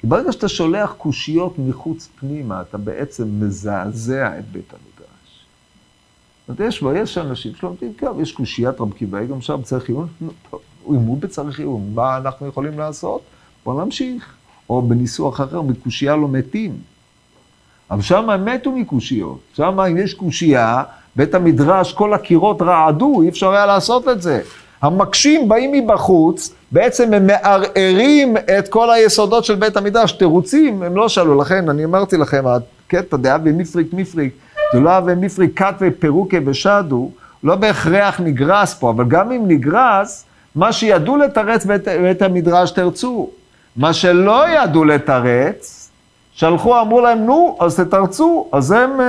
A: כי ברגע שאתה שולח קושיות מחוץ פנימה, אתה בעצם מזעזע את בית המדרש. אומרת, יש, יש אנשים שלומדים, כן, יש קושיית רב קיבאי, גם שם צריך עיון, טוב, הוא בצריך עיון, מה אנחנו יכולים לעשות? בואו נמשיך. או בניסוח אחר, מקושייה לא מתים. אבל שם הם מתו מקושיות. שם אם יש קושייה, בית המדרש, כל הקירות רעדו, אי אפשר היה לעשות את זה. המקשים באים מבחוץ, בעצם הם מערערים את כל היסודות של בית המדרש. תירוצים, הם לא שאלו. לכן, אני אמרתי לכם, הקטע דעה במפריק מפריק, מפרי כת ופירוקי ושדו, לא בהכרח נגרס פה, אבל גם אם נגרס, מה שידעו לתרץ בית, בית המדרש תרצו. מה שלא ידעו לתרץ, שלחו, אמרו להם, נו, אז תתרצו, אז הם uh,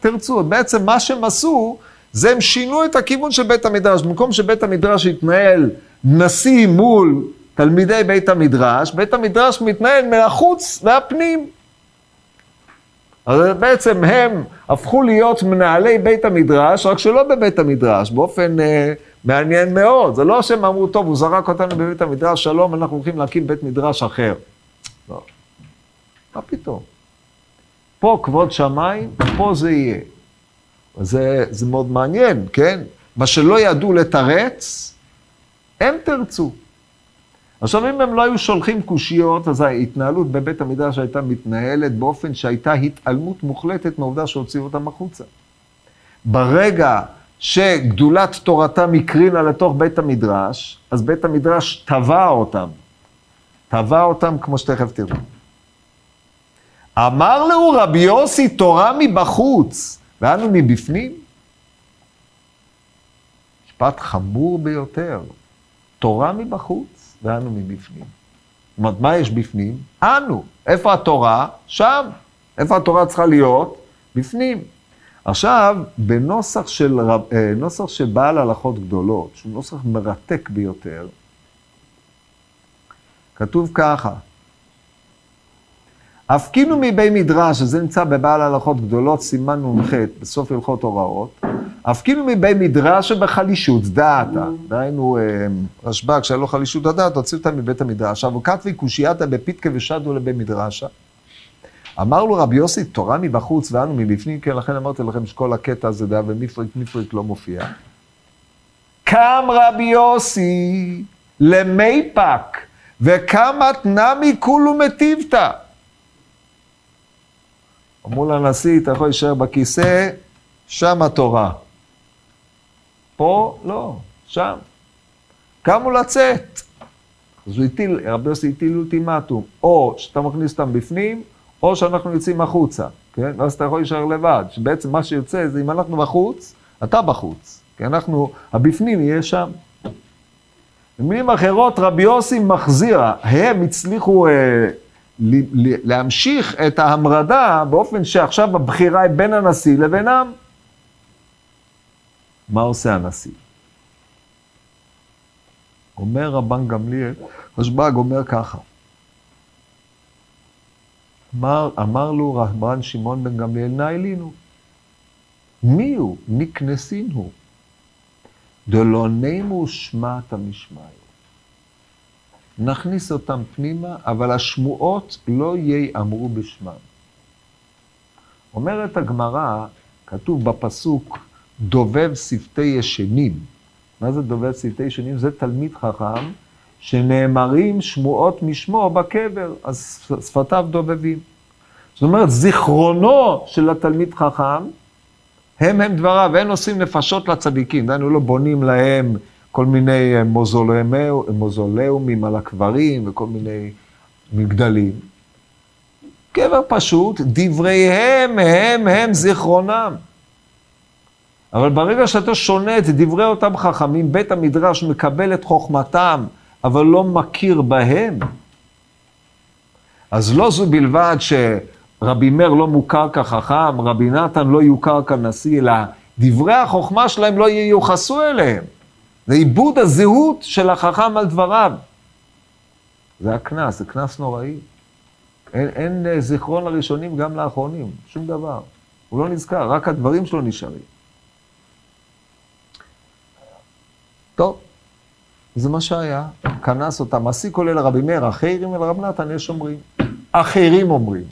A: תרצו. בעצם מה שהם עשו, זה הם שינו את הכיוון של בית המדרש. במקום שבית המדרש יתנהל נשיא מול תלמידי בית המדרש, בית המדרש מתנהל מהחוץ והפנים. אז בעצם הם הפכו להיות מנהלי בית המדרש, רק שלא בבית המדרש, באופן אה, מעניין מאוד. זה לא שהם אמרו, טוב, הוא זרק אותנו בבית המדרש, שלום, אנחנו הולכים להקים בית מדרש אחר. לא. מה פתאום? פה כבוד שמיים, פה זה יהיה. זה, זה מאוד מעניין, כן? מה שלא ידעו לתרץ, הם תרצו. עכשיו, אם הם לא היו שולחים קושיות, אז ההתנהלות בבית המדרש הייתה מתנהלת באופן שהייתה התעלמות מוחלטת מהעובדה שהוציאו אותם החוצה. ברגע שגדולת תורתם הקרינה לתוך בית המדרש, אז בית המדרש טבע אותם. טבע אותם כמו שתכף תראו. אמר לו רבי יוסי תורה מבחוץ, ואנו מבפנים? משפט חמור ביותר. תורה מבחוץ, ואנו מבפנים. זאת אומרת, מה יש בפנים? אנו. איפה התורה? שם. איפה התורה צריכה להיות? בפנים. עכשיו, בנוסח של, אה, נוסח של בעל הלכות גדולות, שהוא נוסח מרתק ביותר, כתוב ככה, הפקינו מבי מדרש, שזה נמצא בבעל הלכות גדולות, סימן נ"ח, בסוף הלכות הוראות, הפקינו מבי מדרש שבחלישות דעתה. דהיינו, אה, רשב"ג, שהיה לו חלישות דעת, הוציא אותה מבית המדרש. עכשיו, וכתבי קושייתא בפיתקה ושדו לבי מדרשה. אמר לו רבי יוסי, תורה מבחוץ ואנו מבפנים, כן, לכן אמרתי לכם שכל הקטע הזה דעה ומפריק מפריק לא מופיע. קם רבי יוסי למי פק, וקמת נמי כולו מטיבתא. אמרו לנשיא, אתה יכול להישאר בכיסא, שם התורה. פה, לא, שם. קמו לצאת. אז הוא הטיל, רבי יוסי הטיל אולטימטום, או שאתה מכניס אותם בפנים, או שאנחנו יוצאים החוצה, כן? ואז אתה יכול להישאר לבד, שבעצם מה שיוצא זה אם אנחנו בחוץ, אתה בחוץ, כי אנחנו, הבפנים יהיה שם. במילים אחרות, רבי יוסי מחזיר, הם הצליחו אה, להמשיך את ההמרדה באופן שעכשיו הבחירה היא בין הנשיא לבינם. מה עושה הנשיא? אומר רבן גמליאל, רשב"ג אומר ככה, אמר, אמר לו רבן שמעון בן גמליאל, נא אלינו. מי הוא? נקנסין הוא. דלא נמו שמעת משמעו. נכניס אותם פנימה, אבל השמועות לא ייאמרו בשמם. אומרת הגמרא, כתוב בפסוק, דובב שפתי ישנים. מה זה דובב שפתי ישנים? זה תלמיד חכם שנאמרים שמועות משמו בקבר, אז שפתיו דובבים. זאת אומרת, זיכרונו של התלמיד חכם, הם הם דבריו, הם עושים נפשות לצדיקים, דהיינו לא בונים להם כל מיני מוזולאומים על הקברים וכל מיני מגדלים. קבר פשוט, דבריהם הם הם זיכרונם. אבל ברגע שאתה שונה את דברי אותם חכמים, בית המדרש מקבל את חוכמתם, אבל לא מכיר בהם. אז לא זו בלבד שרבי מאיר לא מוכר כחכם, רבי נתן לא יוכר כנשיא, אלא דברי החוכמה שלהם לא ייוחסו אליהם. זה עיבוד הזהות של החכם על דבריו. זה הקנס, זה קנס נוראי. אין, אין אה, זיכרון לראשונים גם לאחרונים, שום דבר. הוא לא נזכר, רק הדברים שלו נשארים. טוב, זה מה שהיה, כנס אותם. השיא כולל רבי מאיר, אחרים אל רב נתן, יש אומרים. אחרים אומרים.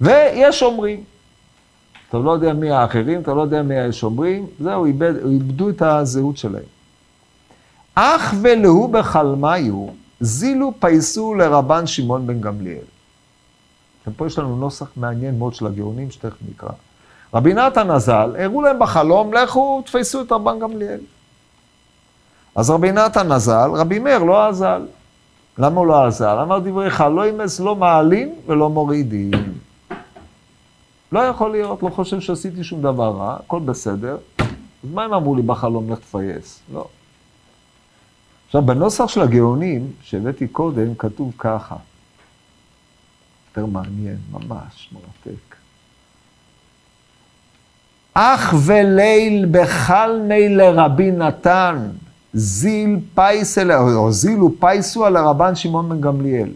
A: ויש אומרים. אתה לא יודע מי האחרים, אתה לא יודע מי השומרים, זהו, איבד, איבדו את הזהות שלהם. אך ולהו בחלמיו, זילו פייסו לרבן שמעון בן גמליאל. ופה יש לנו נוסח מעניין מאוד של הגאונים, שתכף נקרא. רבי נתן הז"ל, הראו להם בחלום, לכו תפייסו את רבן גמליאל. אז רבי נתן הז"ל, רבי מאיר לא הז"ל. למה הוא לא הז"ל? אמר דבריך, לא ימס לא מעלים ולא מורידים. לא יכול להיות, לא חושב שעשיתי שום דבר רע, הכל בסדר. אז מה הם אמרו לי בחלום, לך תפייס? לא. עכשיו, בנוסח של הגאונים שהבאתי קודם, כתוב ככה. יותר מעניין, ממש מרתק. אח וליל בחלמי לרבי נתן, זיל פייסל, או זיל ופייסו על הרבן שמעון בן גמליאל.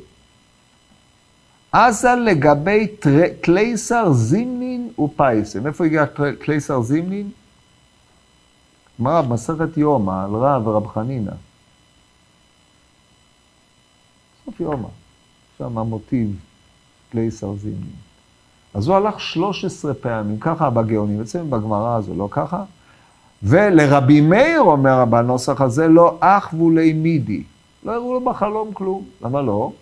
A: עזה לגבי תלייסר זימנין ופייסל. מאיפה הגיע תלייסר זימנין? גמרא במסכת יומא על רב ורב חנינא. סוף יומא, שם המוטיב תלייסר זימנין. אז הוא הלך 13 פעמים, ככה בגאונים, אצלנו בגמרא זה לא ככה. ולרבי מאיר אומר בנוסח הזה, לא אח ולי מידי. לא הראו לו בחלום כלום. למה לא?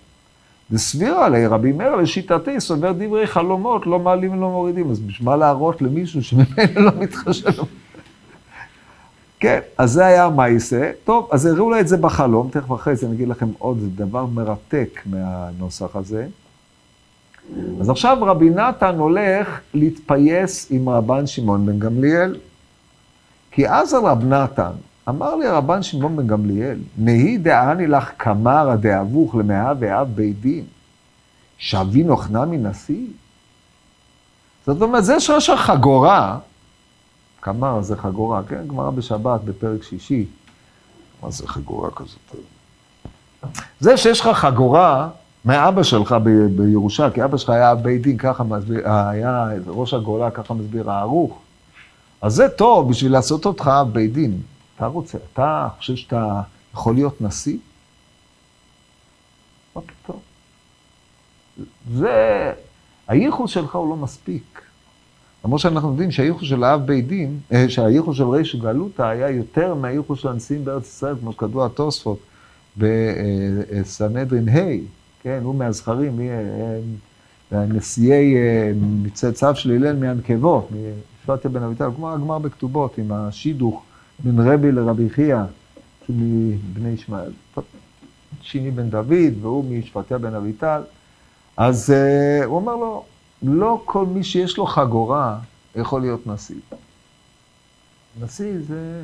A: וסבירה עלי רבי מאיר לשיטתי סובר דברי חלומות, לא מעלים ולא מורידים. אז בשביל מה להראות למישהו שממילא לא מתחשב? כן, אז זה היה מייסה. טוב, אז הראו לו את זה בחלום, תכף אחרי זה אני אגיד לכם עוד דבר מרתק מהנוסח הזה. אז עכשיו רבי נתן הולך להתפייס עם רבן שמעון בן גמליאל. כי אז הרב נתן אמר לי רבן שמעון בן גמליאל, נהי דעני לך קמרא דאבוך למאה ואב בית דין, שבין אוכנה מנשיא? זאת אומרת, זה שיש לך חגורה, קמרא זה חגורה, כן? גמרא בשבת בפרק שישי. מה זה חגורה כזאת? זה שיש לך חגורה מאבא שלך ב- בירושה, כי אבא שלך היה בית דין, ככה מסביר, היה ראש הגולה, ככה מסביר הערוך. אז זה טוב בשביל לעשות אותך בית דין. אתה רוצה, אתה חושב שאתה יכול להיות נשיא? מה פתאום? זה, הייחוס שלך הוא לא מספיק. למרות שאנחנו יודעים שהייחוס של האב בית דין, אה, שהייחוס של ריש גלותא היה יותר מהייחוס של הנשיאים בארץ ישראל, כמו שכתבו התוספות בסנהדרין ה', כן, הוא מהזכרים, נשיאי אה, מצאצאיו של הלל מהנקבות, משפטיה בן אביטל, כמו הגמר בכתובות עם השידוך בין רבי לרבי חייא, מבני ישמעאל, שיני בן דוד והוא משפטיה בן אביטל. אז uh, הוא אומר לו, לא כל מי שיש לו חגורה יכול להיות נשיא. נשיא זה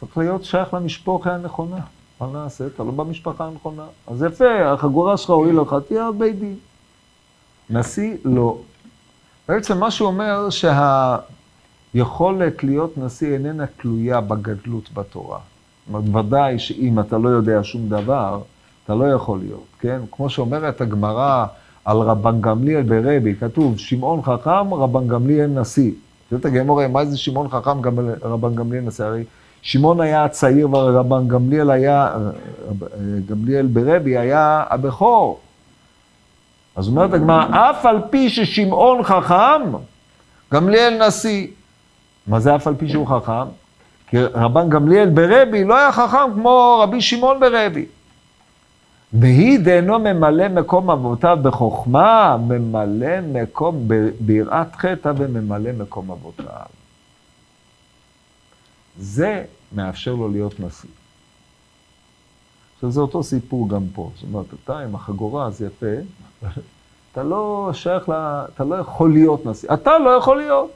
A: צריך להיות שייך למשפחה הנכונה. מה נעשה? אתה לא במשפחה הנכונה. אז יפה, החגורה שלך הועילה לך, תהיה בית דין. נשיא, לא. בעצם מה שהוא אומר, שהיכולת להיות נשיא איננה תלויה בגדלות בתורה. זאת אומרת, ודאי שאם אתה לא יודע שום דבר, אתה לא יכול להיות, כן? כמו שאומרת הגמרא על רבן גמליאל ברבי, כתוב, שמעון חכם, רבן גמליאל נשיא. שואלת הגמורה, מה זה שמעון חכם, רבן גמליאל נשיא? הרי שמעון היה הצעיר ורבן גמליאל היה, גמליאל ברבי היה הבכור. אז אומרת הגמרא, אף על פי ששמעון חכם, גמליאל נשיא. מה זה אף על פי שהוא חכם? כי רבן גמליאל ברבי לא היה חכם כמו רבי שמעון ברבי. והיא דאינו ממלא מקום אבותיו בחוכמה, ממלא מקום ביראת חטא וממלא מקום אבותיו. זה מאפשר לו להיות נשיא. עכשיו זה אותו סיפור גם פה. זאת אומרת, אתה עם החגורה, זה יפה, אתה לא שייך ל... אתה לא יכול להיות נשיא. אתה לא יכול להיות.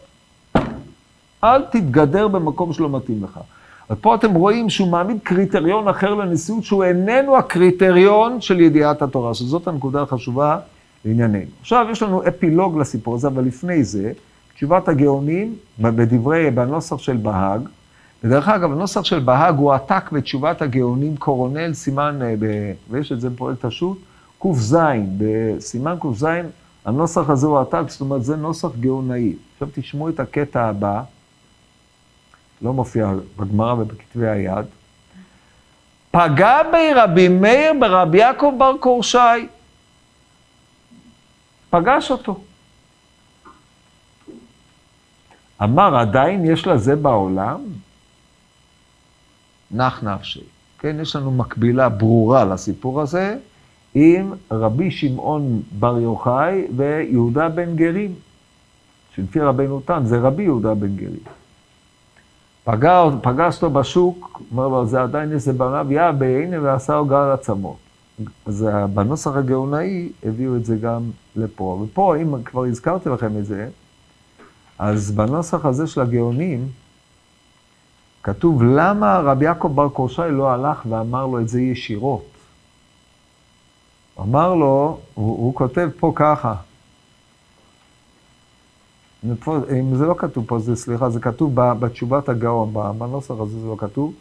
A: אל תתגדר במקום שלא מתאים לך. אז פה אתם רואים שהוא מעמיד קריטריון אחר לנשיאות, שהוא איננו הקריטריון של ידיעת התורה, שזאת הנקודה החשובה לענייננו. עכשיו, יש לנו אפילוג לסיפור הזה, אבל לפני זה, תשובת הגאונים, בדברי, בנוסח של בהאג, ודרך אגב, הנוסח של בהאג הוא עתק בתשובת הגאונים קורונל, סימן, אה, ב... ויש את זה בפרויקט השו"ת, ק"ז, בסימן ק"ז, הנוסח הזה הוא עתק, זאת אומרת, זה נוסח גאונאי. עכשיו תשמעו את הקטע הבא. לא מופיע בגמרא ובכתבי היד. פגע בי רבי מאיר ברבי יעקב בר קורשי. פגש אותו. אמר, עדיין יש לזה בעולם? נח נפשי. כן, יש לנו מקבילה ברורה לסיפור הזה עם רבי שמעון בר יוחאי ויהודה בן גרים, שלפי רבנו תם זה רבי יהודה בן גרים. פגע, פגש אותו בשוק, אומר לו, זה עדיין איזה ברב יא בעיני ועשה לו גל עצמות. אז בנוסח הגאונאי הביאו את זה גם לפה. ופה, אם כבר הזכרתי לכם את זה, אז בנוסח הזה של הגאונים, כתוב, למה רבי יעקב בר קורשי לא הלך ואמר לו את זה ישירות? אמר לו, הוא, הוא כותב פה ככה, אם זה לא כתוב פה, זה, סליחה, זה כתוב בתשובת הגאון, בנוסח הזה זה לא כתוב.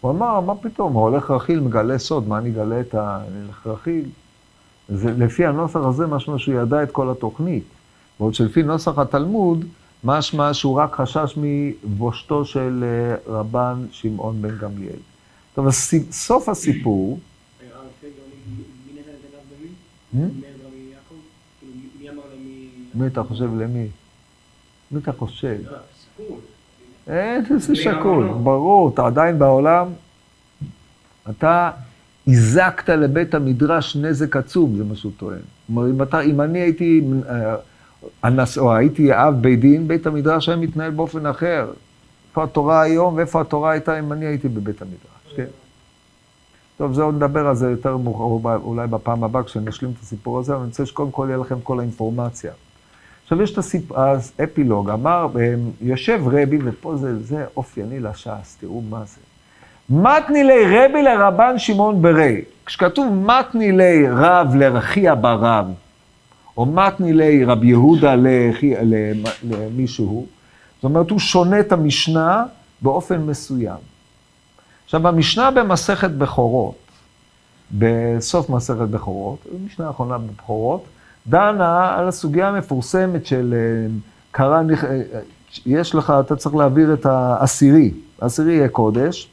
A: הוא אמר, מה פתאום, הולך רכיל, מגלה סוד, מה אני אגלה את ה... אני הולך רכיל? זה, לפי הנוסח הזה, משמע שהוא ידע את כל התוכנית. בעוד שלפי נוסח התלמוד, משמע שהוא רק חשש מבושתו של אה, רבן שמעון בן גמליאל. טוב, סוף הסיפור... מי אתה חושב למי? מי אתה חושב? אין, זה שקול, ברור, אתה עדיין בעולם, אתה הזקת לבית המדרש נזק עצום, זה מה שהוא טוען. כלומר, אם, אני הייתי אנס, או הייתי אב בית דין, בית המדרש היה מתנהל באופן אחר. איפה התורה היום ואיפה התורה הייתה אם אני הייתי בבית המדרש, כן? טוב, זה עוד נדבר על זה יותר מאוחר, אולי בפעם הבאה כשנשלים את הסיפור הזה, אבל אני רוצה שקודם כל יהיה לכם כל האינפורמציה. עכשיו יש את הסיפ... האפילוג, אמר, יושב רבי, ופה זה, זה אופייני לש"ס, תראו מה זה. מתני לי רבי לרבן שמעון ברי. כשכתוב מתני לי רב לרכיה ברב, או מתני לי רבי יהודה. למישהו, זאת אומרת, הוא שונה את המשנה באופן מסוים. עכשיו, המשנה במסכת בכורות, בסוף מסכת בכורות, משנה האחרונה בבכורות, דנה על הסוגיה המפורסמת של אה, קרא, אה, יש לך, אתה צריך להעביר את העשירי, העשירי יהיה קודש,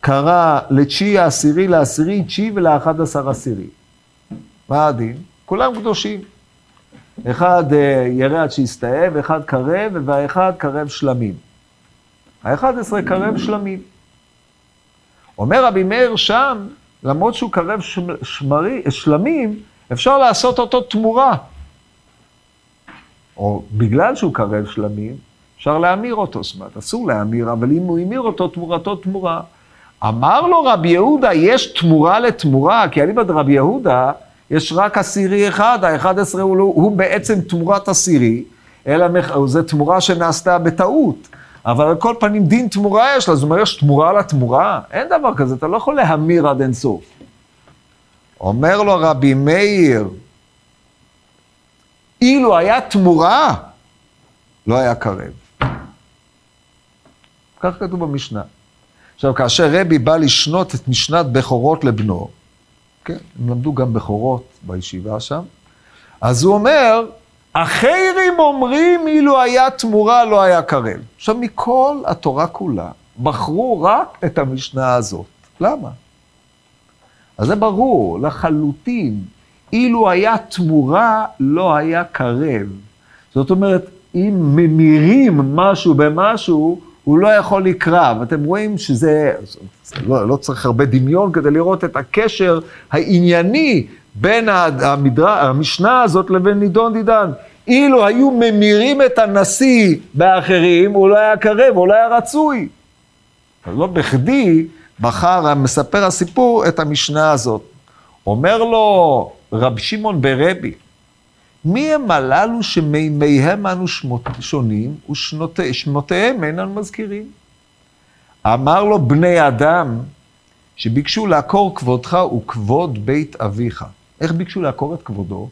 A: קרא לתשיעי העשירי, לעשירי תשיעי ולאחד עשר עשירי. מה הדין? כולם קדושים. אחד אה, ירא עד שיסתאב, אחד קרב, והאחד קרב שלמים. האחד עשרה קרב שלמים. אומר רבי מאיר שם, למרות שהוא קרב שמרי, שלמים, אפשר לעשות אותו תמורה. או בגלל שהוא קרב שלמים, אפשר להמיר אותו, זאת אומרת, אסור להמיר, אבל אם הוא המיר אותו, תמורתו תמורה. אמר לו רבי יהודה, יש תמורה לתמורה, כי אליבא דרבי יהודה, יש רק עשירי אחד, האחד עשרה הוא, לא, הוא בעצם תמורת עשירי, אלא זו תמורה שנעשתה בטעות. אבל על כל פנים דין תמורה יש לה, זאת אומרת, יש תמורה לתמורה? אין דבר כזה, אתה לא יכול להמיר עד אינסוף. אומר לו רבי מאיר, אילו היה תמורה, לא היה קרב. כך כתוב במשנה. עכשיו, כאשר רבי בא לשנות את משנת בכורות לבנו, כן, הם למדו גם בכורות בישיבה שם, אז הוא אומר, אחרים אומרים אילו היה תמורה לא היה קרב. עכשיו, מכל התורה כולה, בחרו רק את המשנה הזאת. למה? אז זה ברור, לחלוטין. אילו היה תמורה, לא היה קרב. זאת אומרת, אם ממירים משהו במשהו, הוא לא יכול לקרב. אתם רואים שזה, לא, לא צריך הרבה דמיון כדי לראות את הקשר הענייני בין המדרה, המשנה הזאת לבין נידון דידן. אילו היו ממירים את הנשיא באחרים, הוא לא היה קרב, הוא לא היה רצוי. אז לא בכדי בחר מספר הסיפור את המשנה הזאת. אומר לו רב שמעון ברבי, מי הם הללו שמימיהם אנו שמות, שונים ושמותיהם אינם מזכירים? אמר לו בני אדם שביקשו לעקור כבודך וכבוד בית אביך. איך ביקשו לעקור את כבודו?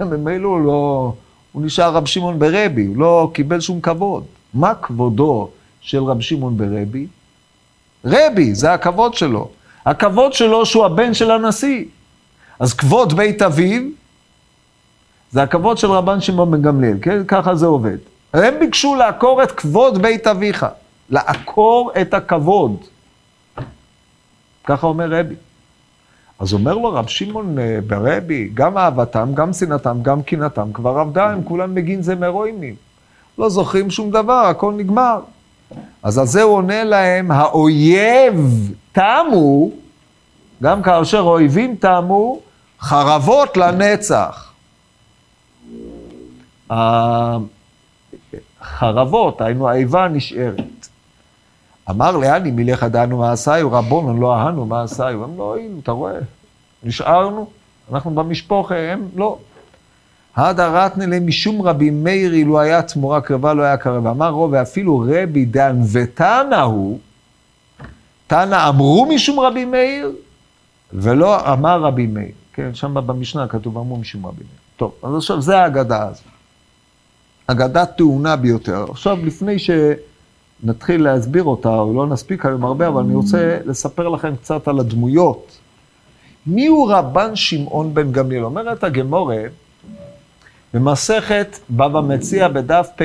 A: ממילא הוא לא, הוא נשאר רב שמעון ברבי, הוא לא קיבל שום כבוד. מה כבודו של רב שמעון ברבי? רבי, זה הכבוד שלו. הכבוד שלו שהוא הבן של הנשיא. אז כבוד בית אביו, זה הכבוד של רבן שמעון בן גמליאל, כן? ככה זה עובד. הם ביקשו לעקור את כבוד בית אביך. לעקור את הכבוד. ככה אומר רבי. אז אומר לו רב שמעון אה, ברבי, גם אהבתם, גם שנאתם, גם קנאתם, כבר עבדה, הם כולם בגין זה מרואימים. לא זוכרים שום דבר, הכל נגמר. אז על זה הוא עונה להם, האויב תמו, גם כאשר אויבים תמו, חרבות לנצח. החרבות, היינו האיבה נשארת. אמר לאני מלך ידענו מעשיו, רבונו לא אהנו מעשיו. הם לא, הנה, אתה רואה, נשארנו, אנחנו במשפחה, הם לא. הדה רתנה למשום רבי מאיר, אילו היה תמורה קרבה, לא היה קרבה. אמר רוב, ואפילו רבי דן ותנא הוא, תנא אמרו משום רבי מאיר, ולא אמר רבי מאיר. כן, שם במשנה כתוב אמרו משום רבי מאיר. טוב, אז עכשיו זה האגדה הזאת. אגדה טעונה ביותר. עכשיו, לפני שנתחיל להסביר אותה, או לא נספיק היום הרבה, אבל אני רוצה לספר לכם קצת על הדמויות. מי הוא רבן שמעון בן גמליאל? אומרת הגמורה, במסכת בבא מציע בדף פ"ה,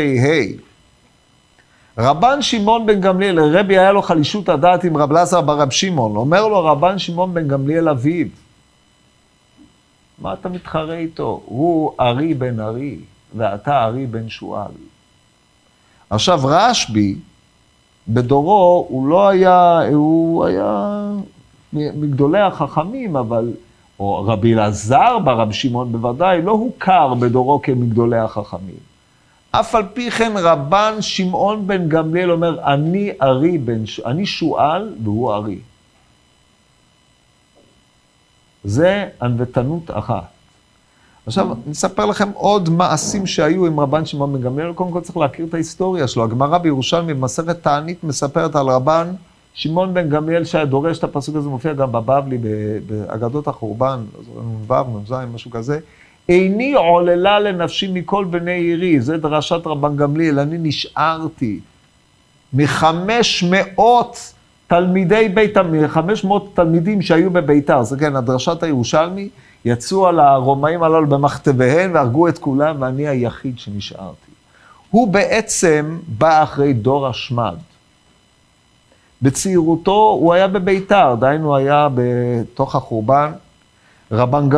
A: רבן שמעון בן גמליאל, רבי היה לו חלישות הדעת עם רב לזר ברב שמעון, אומר לו רבן שמעון בן גמליאל אביו, מה אתה מתחרה איתו? הוא ארי בן ארי, ואתה ארי בן שועל. עכשיו רשב"י, בדורו, הוא לא היה, הוא היה מגדולי החכמים, אבל, או רבי אלעזר ברב שמעון בוודאי, לא הוכר בדורו כמגדולי החכמים. אף על פי כן רבן שמעון בן גמליאל אומר, אני ארי בן, אני שועל והוא ארי. זה ענוותנות אחת. עכשיו, אני אספר לכם עוד מעשים שהיו עם רבן שמעון בן גמליאל. קודם כל צריך להכיר את ההיסטוריה שלו. הגמרא בירושלמי במסכת תענית מספרת על רבן שמעון בן גמליאל שהיה דורש את הפסוק הזה, מופיע גם בבבלי, באגדות החורבן, נ"ו, נ"ז, משהו כזה. איני עוללה לנפשי מכל בני עירי, זה דרשת רבן גמליאל, אני נשארתי מחמש מאות תלמידי בית, חמש מאות תלמידים שהיו בביתר, זה כן, הדרשת הירושלמי, יצאו על הרומאים הללו במכתביהם והרגו את כולם, ואני היחיד שנשארתי. הוא בעצם בא אחרי דור השמד. בצעירותו הוא היה בביתר, דהיינו היה בתוך החורבן. רבן,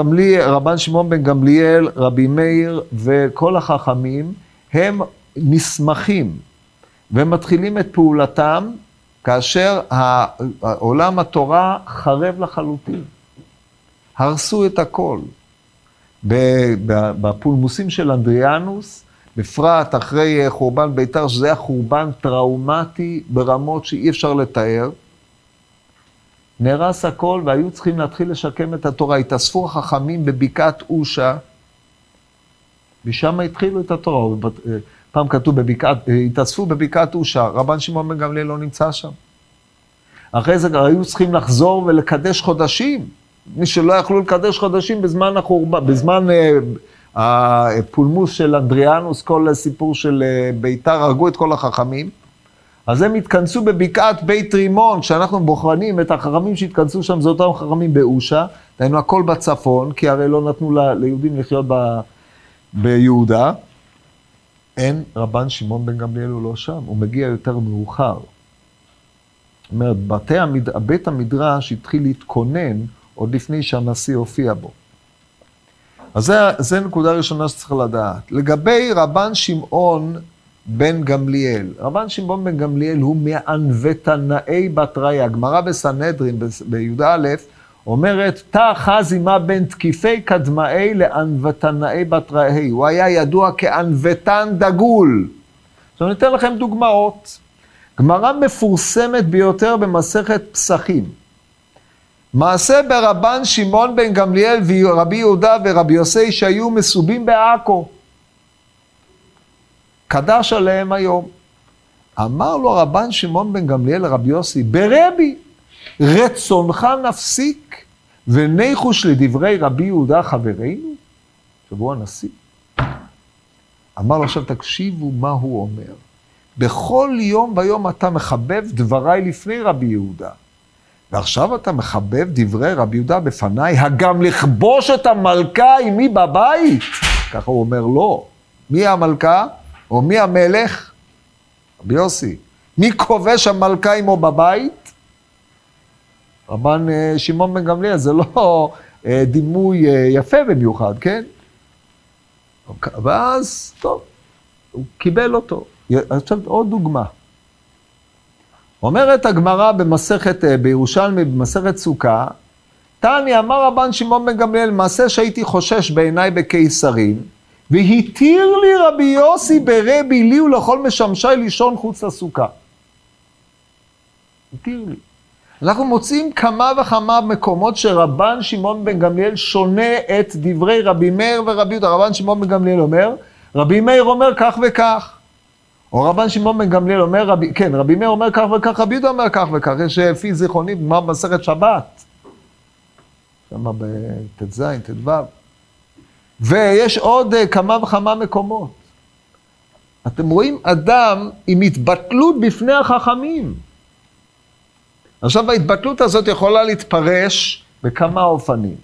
A: רבן שמעון בן גמליאל, רבי מאיר וכל החכמים, הם נסמכים ומתחילים את פעולתם כאשר עולם התורה חרב לחלוטין. הרסו את הכל. בפולמוסים של אנדריאנוס, בפרט אחרי חורבן בית"ר, שזה היה חורבן טראומטי ברמות שאי אפשר לתאר, נהרס הכל והיו צריכים להתחיל לשקם את התורה. התאספו החכמים בבקעת אושה, ושם התחילו את התורה. פעם כתוב בבקעת, התאספו בבקעת אושה, רבן שמעון בן גמליאל לא נמצא שם. אחרי זה היו צריכים לחזור ולקדש חודשים. מי שלא יכלו לקדש חודשים בזמן החורבן, בזמן uh, הפולמוס של אנדריאנוס, כל הסיפור של uh, ביתר, הרגו את כל החכמים. אז הם התכנסו בבקעת בית רימון, כשאנחנו בוחנים את החכמים שהתכנסו שם, זה אותם חכמים באושה, דהיינו הכל בצפון, כי הרי לא נתנו ליהודים לחיות ב, ביהודה. אין רבן שמעון בן גמליאל הוא לא שם, הוא מגיע יותר מאוחר. זאת אומרת, המד... בית המדרש התחיל להתכונן עוד לפני שהנשיא הופיע בו. אז זו נקודה ראשונה שצריך לדעת. לגבי רבן שמעון בן גמליאל. רבן שמעון בן גמליאל הוא מענוותנאי בתראי. הגמרא בסנהדרין, בי"א, אומרת, תא חזי מה בין תקיפי קדמאי לענוותנאי בתראי. הוא היה ידוע כענוותן דגול. עכשיו אתן לכם דוגמאות. גמרא מפורסמת ביותר במסכת פסחים. מעשה ברבן שמעון בן גמליאל ורבי יהודה ורבי יוסי שהיו מסובים בעכו. קדש עליהם היום. אמר לו רבן שמעון בן גמליאל לרבי יוסי, ברבי, רצונך נפסיק, וניחוש לדברי רבי יהודה חברינו? שבוע הנשיא. אמר לו עכשיו, תקשיבו מה הוא אומר. בכל יום ויום אתה מחבב דבריי לפני רבי יהודה. ועכשיו אתה מחבב דברי רבי יהודה בפניי, הגם לכבוש את המלכה עמי בבית? ככה הוא אומר, לא. מי המלכה? או מי המלך? רבי יוסי. מי כובש המלכה עמו בבית? רבן אה, שמעון בן גמליאל, זה לא אה, דימוי אה, יפה במיוחד, כן? ואז, טוב, הוא קיבל אותו. עכשיו עוד דוגמה. אומרת הגמרא במסכת, בירושלמי, במסכת סוכה, תני אמר רבן שמעון בן גמליאל, מעשה שהייתי חושש בעיניי בקיסרים, והתיר לי רבי יוסי ברבי לי ולכל משמשי לישון חוץ לסוכה. התיר לי. אנחנו מוצאים כמה וכמה מקומות שרבן שמעון בן גמליאל שונה את דברי רבי מאיר ורבי יהודה. רבן שמעון בן גמליאל אומר, רבי מאיר אומר כך וכך. או רבן שמעון בן גמליאל אומר, רבי, כן, רבי מאיר אומר כך וכך, רבי יהודה אומר כך וכך. יש לפי זיכרוני, בגמר מסכת שבת. שם בט"ז, ט"ו. ויש עוד uh, כמה וכמה מקומות. אתם רואים אדם עם התבטלות בפני החכמים. עכשיו ההתבטלות הזאת יכולה להתפרש בכמה אופנים.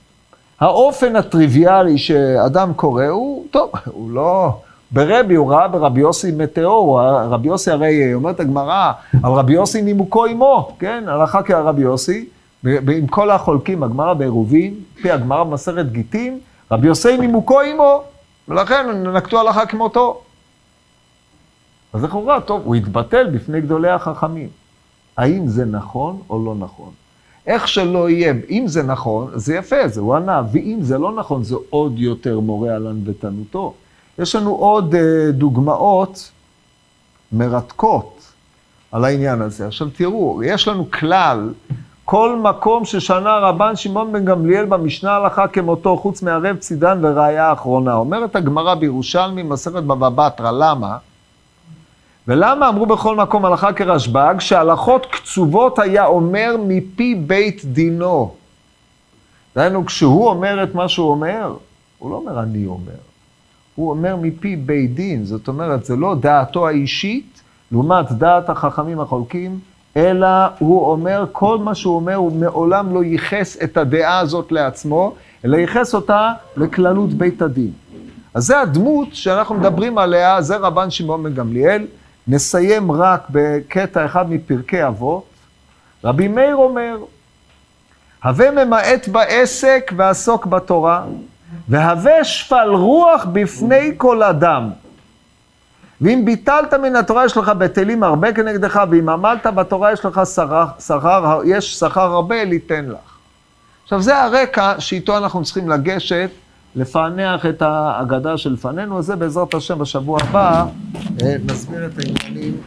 A: האופן הטריוויאלי שאדם קורא הוא, טוב, הוא לא... ברבי, הוא ראה ברבי יוסי מטאור, רבי יוסי הרי, אומרת הגמרא, על רבי יוסי נימוקו עמו, כן? הלכה כרבי יוסי, עם כל החולקים, הגמרא בעירובין, פי הגמרא במסכת גיטין, רבי יוסי נימוקו עמו, ולכן נקטו הלכה כמותו. אז לכאורה, טוב, הוא התבטל בפני גדולי החכמים. האם זה נכון או לא נכון? איך שלא יהיה, אם זה נכון, זה יפה, זה הוא ענה, ואם זה לא נכון, זה עוד יותר מורה על ענוותנותו. יש לנו עוד uh, דוגמאות מרתקות על העניין הזה. עכשיו תראו, יש לנו כלל, כל מקום ששנה רבן שמעון בן גמליאל במשנה הלכה כמותו, חוץ מערב צידן וראיה אחרונה. אומרת הגמרא בירושלמי, מסכת בבא בתרא, למה? ולמה אמרו בכל מקום הלכה כרשב"ג, שהלכות קצובות היה אומר מפי בית דינו. דהיינו, כשהוא אומר את מה שהוא אומר, הוא לא אומר אני אומר. הוא אומר מפי בית דין, זאת אומרת, זה לא דעתו האישית, לעומת דעת החכמים החולקים, אלא הוא אומר, כל מה שהוא אומר, הוא מעולם לא ייחס את הדעה הזאת לעצמו, אלא ייחס אותה לכללות בית הדין. אז זה הדמות שאנחנו מדברים עליה, זה רבן שמעון בן גמליאל. נסיים רק בקטע אחד מפרקי אבות. רבי מאיר אומר, הווה ממעט בעסק ועסוק בתורה, והווה שפל רוח בפני כל אדם. ואם ביטלת מן התורה יש לך בטלים הרבה כנגדך, ואם עמלת בתורה יש לך שכר, יש שכר הרבה ליתן לך. עכשיו זה הרקע שאיתו אנחנו צריכים לגשת לפענח את ההגדה שלפנינו, אז זה בעזרת השם בשבוע הבא אה, נסביר את העניינים.